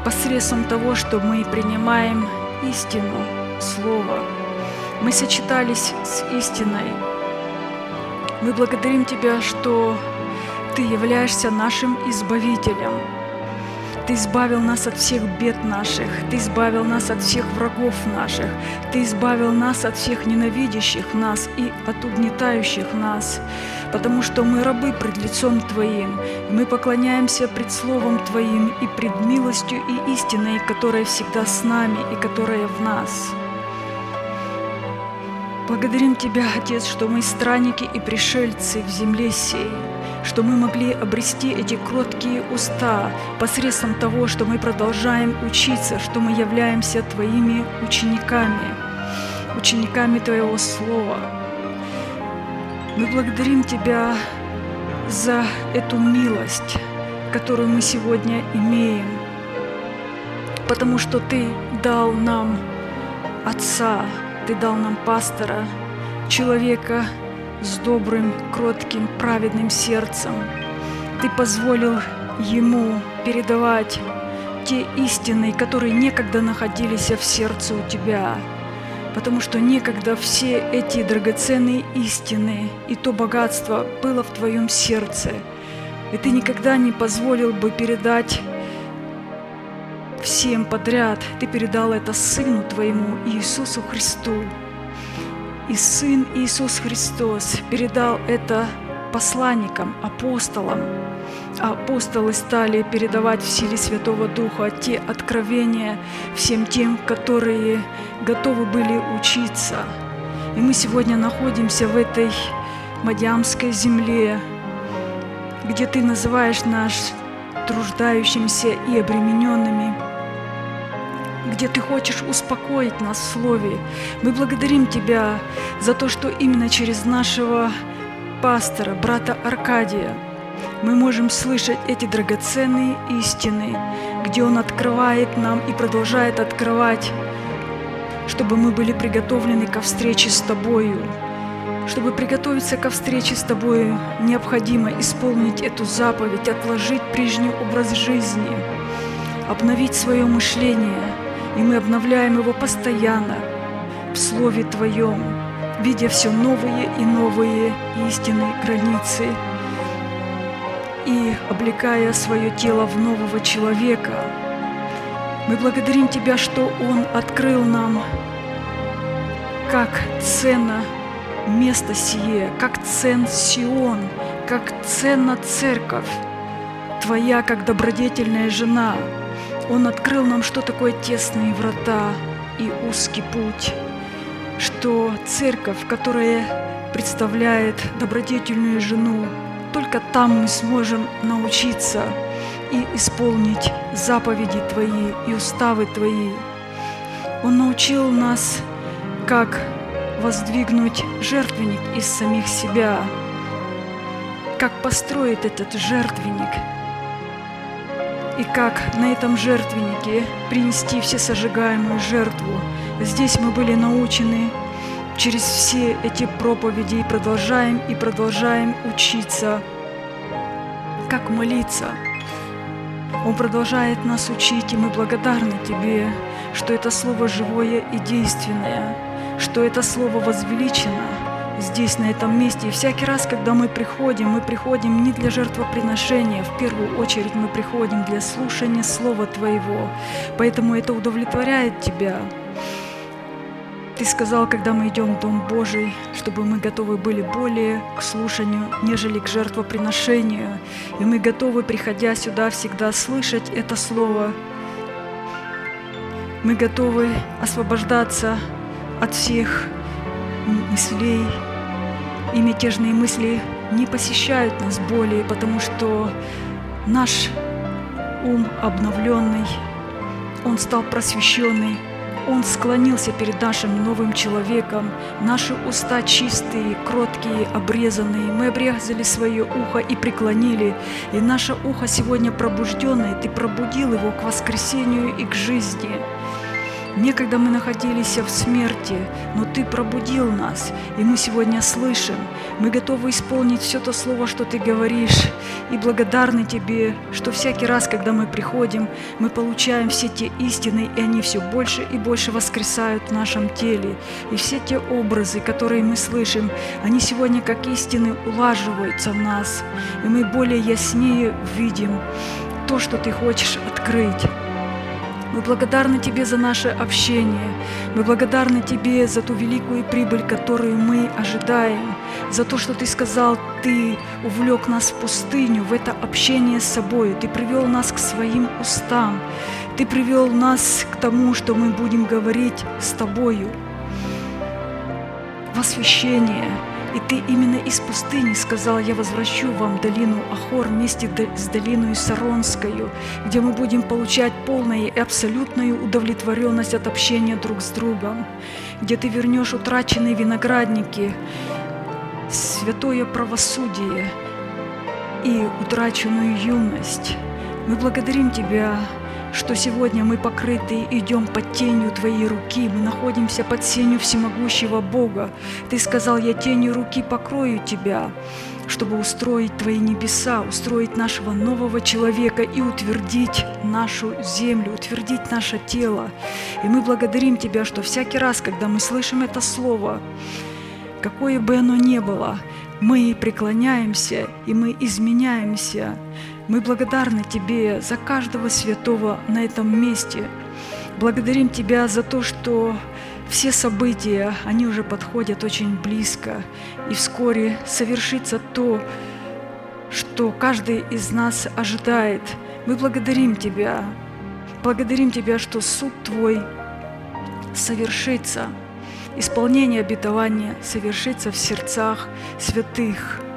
посредством того, что мы принимаем истину, Слово. Мы сочетались с истиной. Мы благодарим Тебя, что Ты являешься нашим Избавителем – ты избавил нас от всех бед наших, Ты избавил нас от всех врагов наших, Ты избавил нас от всех ненавидящих нас и от угнетающих нас, потому что мы рабы пред лицом Твоим, мы поклоняемся пред Словом Твоим и пред милостью и истиной, которая всегда с нами и которая в нас. Благодарим Тебя, Отец, что мы странники и пришельцы в земле сей, что мы могли обрести эти кроткие уста посредством того, что мы продолжаем учиться, что мы являемся Твоими учениками, учениками Твоего Слова. Мы благодарим Тебя за эту милость, которую мы сегодня имеем, потому что Ты дал нам Отца, Ты дал нам пастора, человека, с добрым, кротким, праведным сердцем. Ты позволил ему передавать те истины, которые некогда находились в сердце у тебя, потому что некогда все эти драгоценные истины и то богатство было в твоем сердце, и ты никогда не позволил бы передать всем подряд. Ты передал это Сыну Твоему Иисусу Христу. И Сын Иисус Христос передал это посланникам, апостолам. Апостолы стали передавать в силе Святого Духа те откровения всем тем, которые готовы были учиться. И мы сегодня находимся в этой Мадиамской земле, где Ты называешь нас труждающимися и обремененными – где Ты хочешь успокоить нас в Слове. Мы благодарим Тебя за то, что именно через нашего пастора, брата Аркадия, мы можем слышать эти драгоценные истины, где Он открывает нам и продолжает открывать, чтобы мы были приготовлены ко встрече с Тобою. Чтобы приготовиться ко встрече с Тобою, необходимо исполнить эту заповедь, отложить прежний образ жизни, обновить свое мышление – и мы обновляем его постоянно в Слове Твоем, видя все новые и новые истинные границы и облекая свое тело в нового человека. Мы благодарим Тебя, что Он открыл нам, как ценно место сие, как цен Сион, как ценна церковь, Твоя, как добродетельная жена – он открыл нам, что такое тесные врата и узкий путь, что церковь, которая представляет добродетельную жену, только там мы сможем научиться и исполнить заповеди Твои и уставы Твои. Он научил нас, как воздвигнуть жертвенник из самих себя, как построить этот жертвенник – и как на этом жертвеннике принести всесожигаемую жертву. Здесь мы были научены через все эти проповеди и продолжаем и продолжаем учиться, как молиться. Он продолжает нас учить, и мы благодарны Тебе, что это Слово живое и действенное, что это Слово возвеличено – здесь, на этом месте. И всякий раз, когда мы приходим, мы приходим не для жертвоприношения, в первую очередь мы приходим для слушания Слова Твоего. Поэтому это удовлетворяет Тебя. Ты сказал, когда мы идем в Дом Божий, чтобы мы готовы были более к слушанию, нежели к жертвоприношению. И мы готовы, приходя сюда, всегда слышать это Слово. Мы готовы освобождаться от всех мыслей, и мятежные мысли не посещают нас более, потому что наш ум обновленный, он стал просвещенный, Он склонился перед нашим новым человеком. Наши уста чистые, кроткие, обрезанные. Мы обрезали свое ухо и преклонили. И наше ухо сегодня пробужденное. Ты пробудил его к воскресению и к жизни. Некогда мы находились в смерти, но Ты пробудил нас, и мы сегодня слышим. Мы готовы исполнить все то слово, что Ты говоришь, и благодарны Тебе, что всякий раз, когда мы приходим, мы получаем все те истины, и они все больше и больше воскресают в нашем теле. И все те образы, которые мы слышим, они сегодня как истины улаживаются в нас, и мы более яснее видим то, что Ты хочешь открыть. Мы благодарны Тебе за наше общение. Мы благодарны Тебе за ту великую прибыль, которую мы ожидаем, за то, что Ты сказал, Ты увлек нас в пустыню, в это общение с собой. Ты привел нас к своим устам. Ты привел нас к тому, что мы будем говорить с Тобою. В освящение – и ты именно из пустыни сказал, я возвращу вам долину Ахор вместе с долиной Саронскою, где мы будем получать полную и абсолютную удовлетворенность от общения друг с другом, где ты вернешь утраченные виноградники, святое правосудие и утраченную юность. Мы благодарим Тебя что сегодня мы покрыты идем под тенью Твоей руки, мы находимся под сенью всемогущего Бога. Ты сказал, я тенью руки покрою Тебя, чтобы устроить Твои небеса, устроить нашего нового человека и утвердить нашу землю, утвердить наше тело. И мы благодарим Тебя, что всякий раз, когда мы слышим это слово, какое бы оно ни было, мы преклоняемся и мы изменяемся – мы благодарны Тебе за каждого святого на этом месте. Благодарим Тебя за то, что все события, они уже подходят очень близко, и вскоре совершится то, что каждый из нас ожидает. Мы благодарим Тебя, благодарим Тебя, что суд Твой совершится, исполнение обетования совершится в сердцах святых –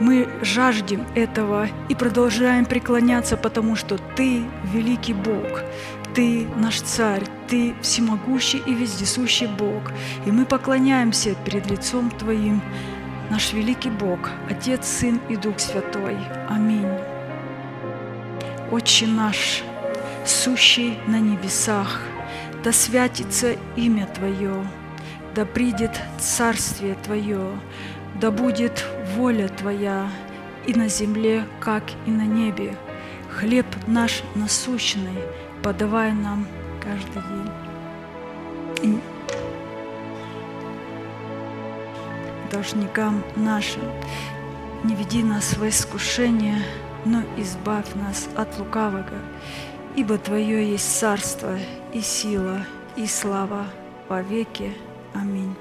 мы жаждем этого и продолжаем преклоняться, потому что Ты великий Бог, Ты наш Царь, Ты всемогущий и вездесущий Бог. И мы поклоняемся перед лицом Твоим, наш великий Бог, Отец, Сын и Дух Святой. Аминь. Отче наш, сущий на небесах, да святится имя Твое, да придет Царствие Твое, да будет воля Твоя и на земле, как и на небе. Хлеб наш насущный подавай нам каждый день. И должникам нашим не веди нас в искушение, но избавь нас от лукавого, ибо Твое есть царство и сила и слава во веки. Аминь.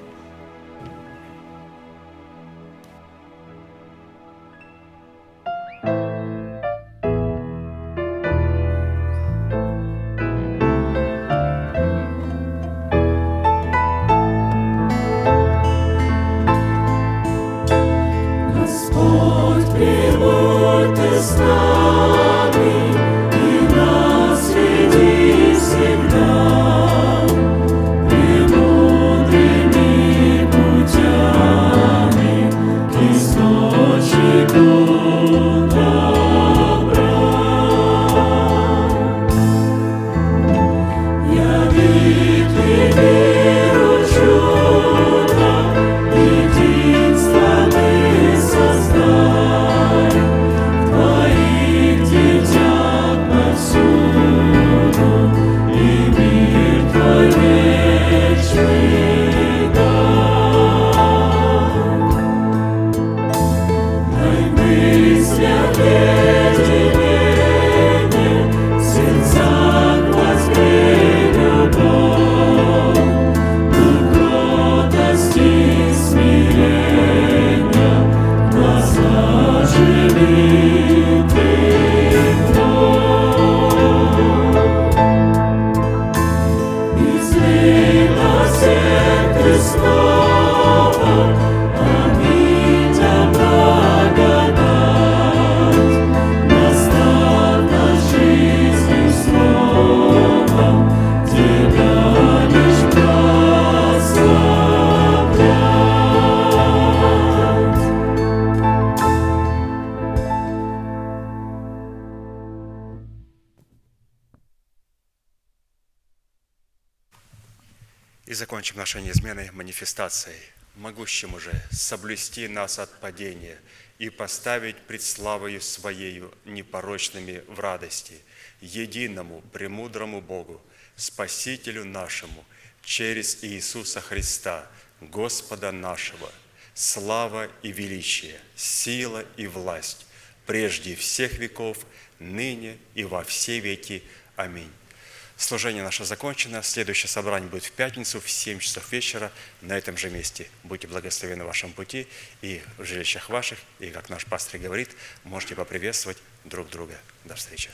Манифестацией, могущим уже соблюсти нас от падения и поставить пред славою Своею непорочными в радости, единому, премудрому Богу, Спасителю нашему, через Иисуса Христа, Господа нашего, слава и величие, сила и власть, прежде всех веков, ныне и во все веки. Аминь. Служение наше закончено. Следующее собрание будет в пятницу в 7 часов вечера на этом же месте. Будьте благословены в вашем пути и в жилищах ваших. И, как наш пастор говорит, можете поприветствовать друг друга. До встречи.